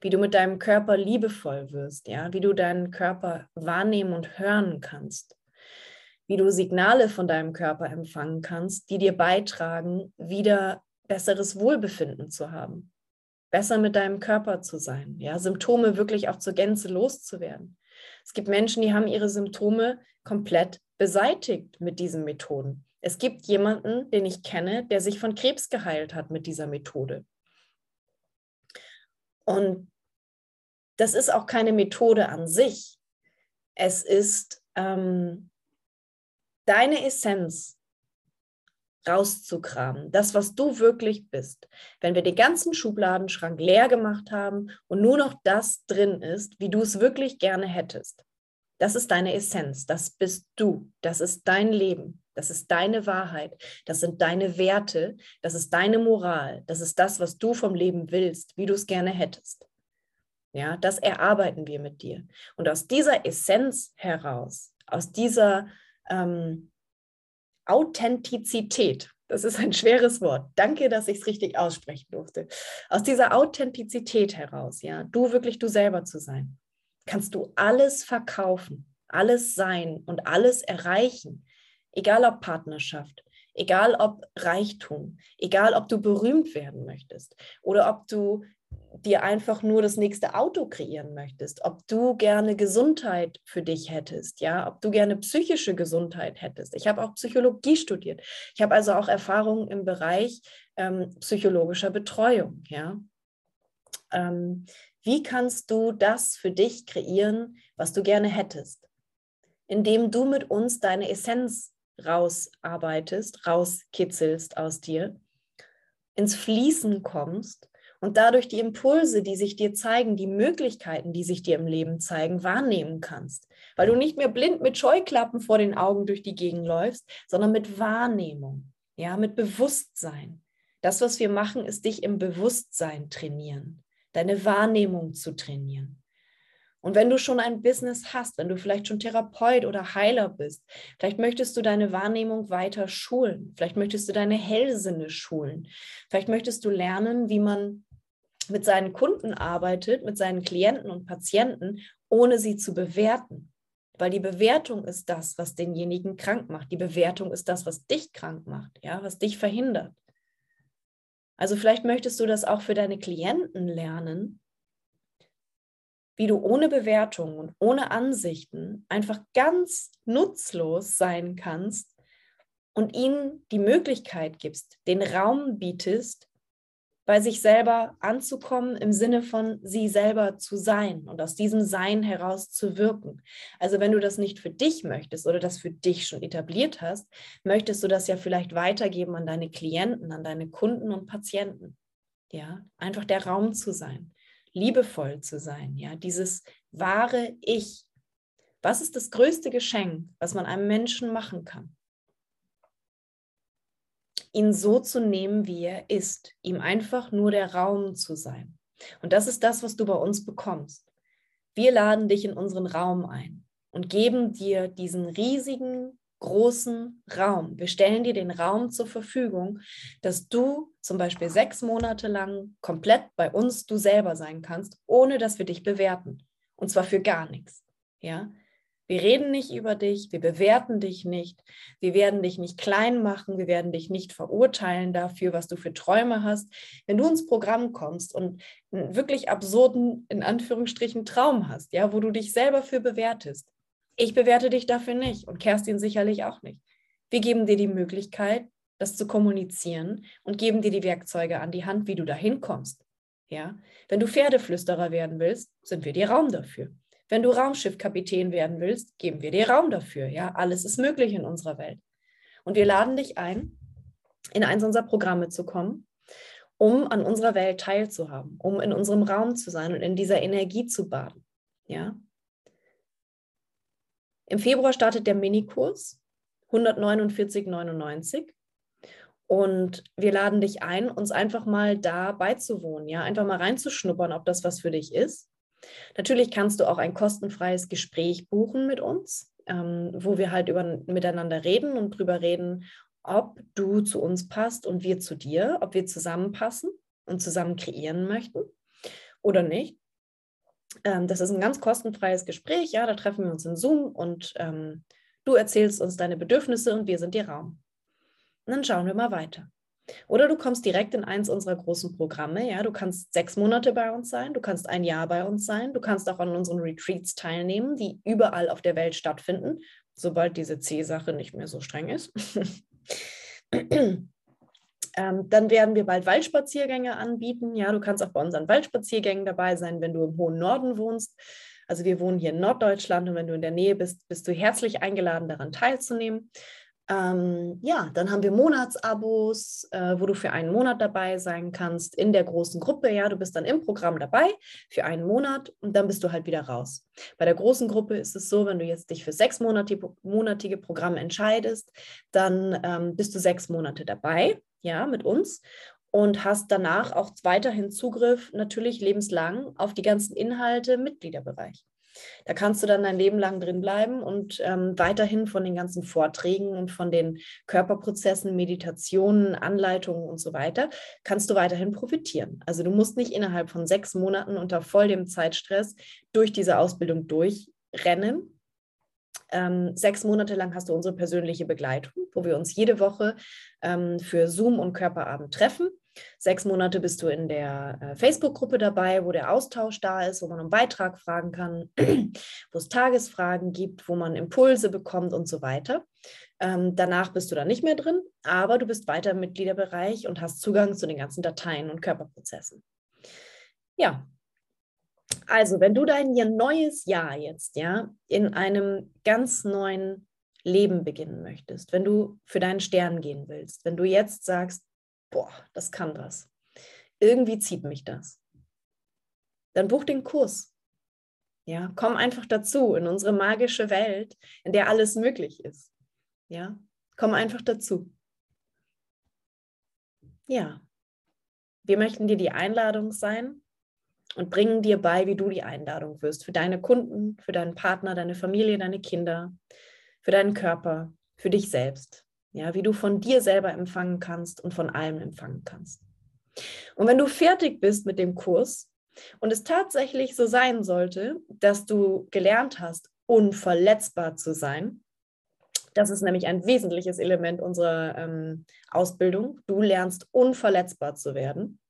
Wie du mit deinem Körper liebevoll wirst, ja, wie du deinen Körper wahrnehmen und hören kannst. Wie du Signale von deinem Körper empfangen kannst, die dir beitragen, wieder besseres Wohlbefinden zu haben. Besser mit deinem Körper zu sein, ja, Symptome wirklich auch zur Gänze loszuwerden. Es gibt Menschen, die haben ihre Symptome komplett beseitigt mit diesen Methoden. Es gibt jemanden, den ich kenne, der sich von Krebs geheilt hat mit dieser Methode. Und das ist auch keine Methode an sich. Es ist ähm, deine Essenz rauszukramen, das, was du wirklich bist. Wenn wir den ganzen Schubladenschrank leer gemacht haben und nur noch das drin ist, wie du es wirklich gerne hättest. Das ist deine Essenz, das bist du, das ist dein Leben. Das ist deine Wahrheit. Das sind deine Werte. Das ist deine Moral. Das ist das, was du vom Leben willst, wie du es gerne hättest. Ja, das erarbeiten wir mit dir. Und aus dieser Essenz heraus, aus dieser ähm, Authentizität, das ist ein schweres Wort. Danke, dass ich es richtig aussprechen durfte. Aus dieser Authentizität heraus, ja, du wirklich du selber zu sein, kannst du alles verkaufen, alles sein und alles erreichen, Egal ob Partnerschaft, egal ob Reichtum, egal ob du berühmt werden möchtest oder ob du dir einfach nur das nächste Auto kreieren möchtest, ob du gerne Gesundheit für dich hättest, ja, ob du gerne psychische Gesundheit hättest. Ich habe auch Psychologie studiert. Ich habe also auch Erfahrungen im Bereich ähm, psychologischer Betreuung, ja. Ähm, wie kannst du das für dich kreieren, was du gerne hättest? Indem du mit uns deine Essenz rausarbeitest, rauskitzelst aus dir, ins Fließen kommst und dadurch die Impulse, die sich dir zeigen, die Möglichkeiten, die sich dir im Leben zeigen, wahrnehmen kannst. Weil du nicht mehr blind mit Scheuklappen vor den Augen durch die Gegend läufst, sondern mit Wahrnehmung, ja, mit Bewusstsein. Das, was wir machen, ist dich im Bewusstsein trainieren, deine Wahrnehmung zu trainieren. Und wenn du schon ein Business hast, wenn du vielleicht schon Therapeut oder Heiler bist, vielleicht möchtest du deine Wahrnehmung weiter schulen, vielleicht möchtest du deine Hellsinne schulen, vielleicht möchtest du lernen, wie man mit seinen Kunden arbeitet, mit seinen Klienten und Patienten, ohne sie zu bewerten. Weil die Bewertung ist das, was denjenigen krank macht. Die Bewertung ist das, was dich krank macht, ja, was dich verhindert. Also vielleicht möchtest du das auch für deine Klienten lernen, wie du ohne Bewertung und ohne Ansichten einfach ganz nutzlos sein kannst und ihnen die Möglichkeit gibst, den Raum bietest, bei sich selber anzukommen im Sinne von sie selber zu sein und aus diesem Sein heraus zu wirken. Also wenn du das nicht für dich möchtest oder das für dich schon etabliert hast, möchtest du das ja vielleicht weitergeben an deine Klienten, an deine Kunden und Patienten. Ja, einfach der Raum zu sein, liebevoll zu sein, ja, dieses wahre Ich. Was ist das größte Geschenk, was man einem Menschen machen kann? Ihn so zu nehmen, wie er ist, ihm einfach nur der Raum zu sein. Und das ist das, was du bei uns bekommst. Wir laden dich in unseren Raum ein und geben dir diesen riesigen, großen Raum. Wir stellen dir den Raum zur Verfügung, dass du zum Beispiel sechs Monate lang komplett bei uns du selber sein kannst, ohne dass wir dich bewerten. Und zwar für gar nichts. Ja, wir reden nicht über dich, wir bewerten dich nicht, wir werden dich nicht klein machen, wir werden dich nicht verurteilen dafür, was du für Träume hast. Wenn du ins Programm kommst und einen wirklich absurden, in Anführungsstrichen, Traum hast, ja, wo du dich selber für bewertest, ich bewerte dich dafür nicht und Kerstin sicherlich auch nicht. Wir geben dir die Möglichkeit, das zu kommunizieren und geben dir die Werkzeuge an die Hand, wie du dahin kommst. Ja, wenn du Pferdeflüsterer werden willst, sind wir dir Raum dafür. Wenn du Raumschiffkapitän werden willst, geben wir dir Raum dafür. Ja, alles ist möglich in unserer Welt. Und wir laden dich ein, in eins unserer Programme zu kommen, um an unserer Welt teilzuhaben, um in unserem Raum zu sein und in dieser Energie zu baden. Ja. Im Februar startet der Minikurs 149,99. Und wir laden dich ein, uns einfach mal da beizuwohnen, ja, einfach mal reinzuschnuppern, ob das was für dich ist. Natürlich kannst du auch ein kostenfreies Gespräch buchen mit uns, ähm, wo wir halt über, miteinander reden und drüber reden, ob du zu uns passt und wir zu dir, ob wir zusammenpassen und zusammen kreieren möchten oder nicht. Ähm, das ist ein ganz kostenfreies Gespräch, ja, da treffen wir uns in Zoom und ähm, du erzählst uns deine Bedürfnisse und wir sind dir Raum. Und dann schauen wir mal weiter. Oder du kommst direkt in eins unserer großen Programme. Ja, du kannst sechs Monate bei uns sein, du kannst ein Jahr bei uns sein, du kannst auch an unseren Retreats teilnehmen, die überall auf der Welt stattfinden, sobald diese C-Sache nicht mehr so streng ist. (clears throat) ähm, dann werden wir bald Waldspaziergänge anbieten. Ja, du kannst auch bei unseren Waldspaziergängen dabei sein, wenn du im hohen Norden wohnst. Also wir wohnen hier in Norddeutschland und wenn du in der Nähe bist, bist du herzlich eingeladen, daran teilzunehmen. Ähm, ja, dann haben wir Monatsabos, äh, wo du für einen Monat dabei sein kannst in der großen Gruppe. Ja, du bist dann im Programm dabei für einen Monat und dann bist du halt wieder raus. Bei der großen Gruppe ist es so, wenn du jetzt dich für sechs monatige, monatige Programme entscheidest, dann ähm, bist du sechs Monate dabei, ja, mit uns und hast danach auch weiterhin Zugriff, natürlich lebenslang, auf die ganzen Inhalte im Mitgliederbereich. Da kannst du dann dein Leben lang drin bleiben und ähm, weiterhin von den ganzen Vorträgen und von den Körperprozessen, Meditationen, Anleitungen und so weiter, kannst du weiterhin profitieren. Also du musst nicht innerhalb von sechs Monaten unter voll dem Zeitstress durch diese Ausbildung durchrennen, ähm, sechs Monate lang hast du unsere persönliche Begleitung, wo wir uns jede Woche ähm, für Zoom und Körperabend treffen. Sechs Monate bist du in der äh, Facebook-Gruppe dabei, wo der Austausch da ist, wo man um Beitrag fragen kann, (clears throat) wo es Tagesfragen gibt, wo man Impulse bekommt und so weiter. Ähm, danach bist du da nicht mehr drin, aber du bist weiter im Mitgliederbereich und hast Zugang zu den ganzen Dateien und Körperprozessen. Ja, also wenn du dein neues Jahr jetzt ja in einem ganz neuen Leben beginnen möchtest, wenn du für deinen Stern gehen willst, wenn du jetzt sagst, boah, das kann was. Irgendwie zieht mich das. Dann buch den Kurs. Ja, komm einfach dazu in unsere magische Welt, in der alles möglich ist. Ja, komm einfach dazu. Ja, wir möchten dir die Einladung sein und bringen dir bei, wie du die Einladung wirst für deine Kunden, für deinen Partner, deine Familie, deine Kinder, für deinen Körper, für dich selbst. Ja, wie du von dir selber empfangen kannst und von allem empfangen kannst. Und wenn du fertig bist mit dem Kurs und es tatsächlich so sein sollte, dass du gelernt hast, unverletzbar zu sein, das ist nämlich ein wesentliches Element unserer ähm, Ausbildung. Du lernst unverletzbar zu werden.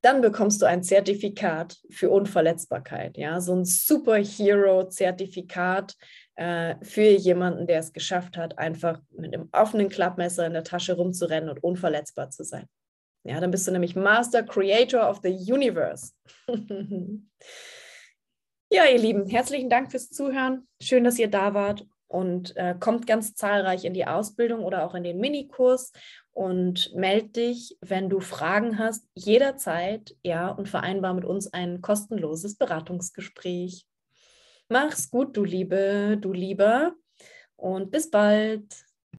Dann bekommst du ein Zertifikat für Unverletzbarkeit, ja, so ein Superhero-Zertifikat äh, für jemanden, der es geschafft hat, einfach mit einem offenen Klappmesser in der Tasche rumzurennen und unverletzbar zu sein. Ja, dann bist du nämlich Master Creator of the Universe. (laughs) ja, ihr Lieben, herzlichen Dank fürs Zuhören. Schön, dass ihr da wart und äh, kommt ganz zahlreich in die Ausbildung oder auch in den Minikurs und melde dich, wenn du Fragen hast, jederzeit, ja, und vereinbar mit uns ein kostenloses Beratungsgespräch. Mach's gut, du Liebe, du Lieber, und bis bald.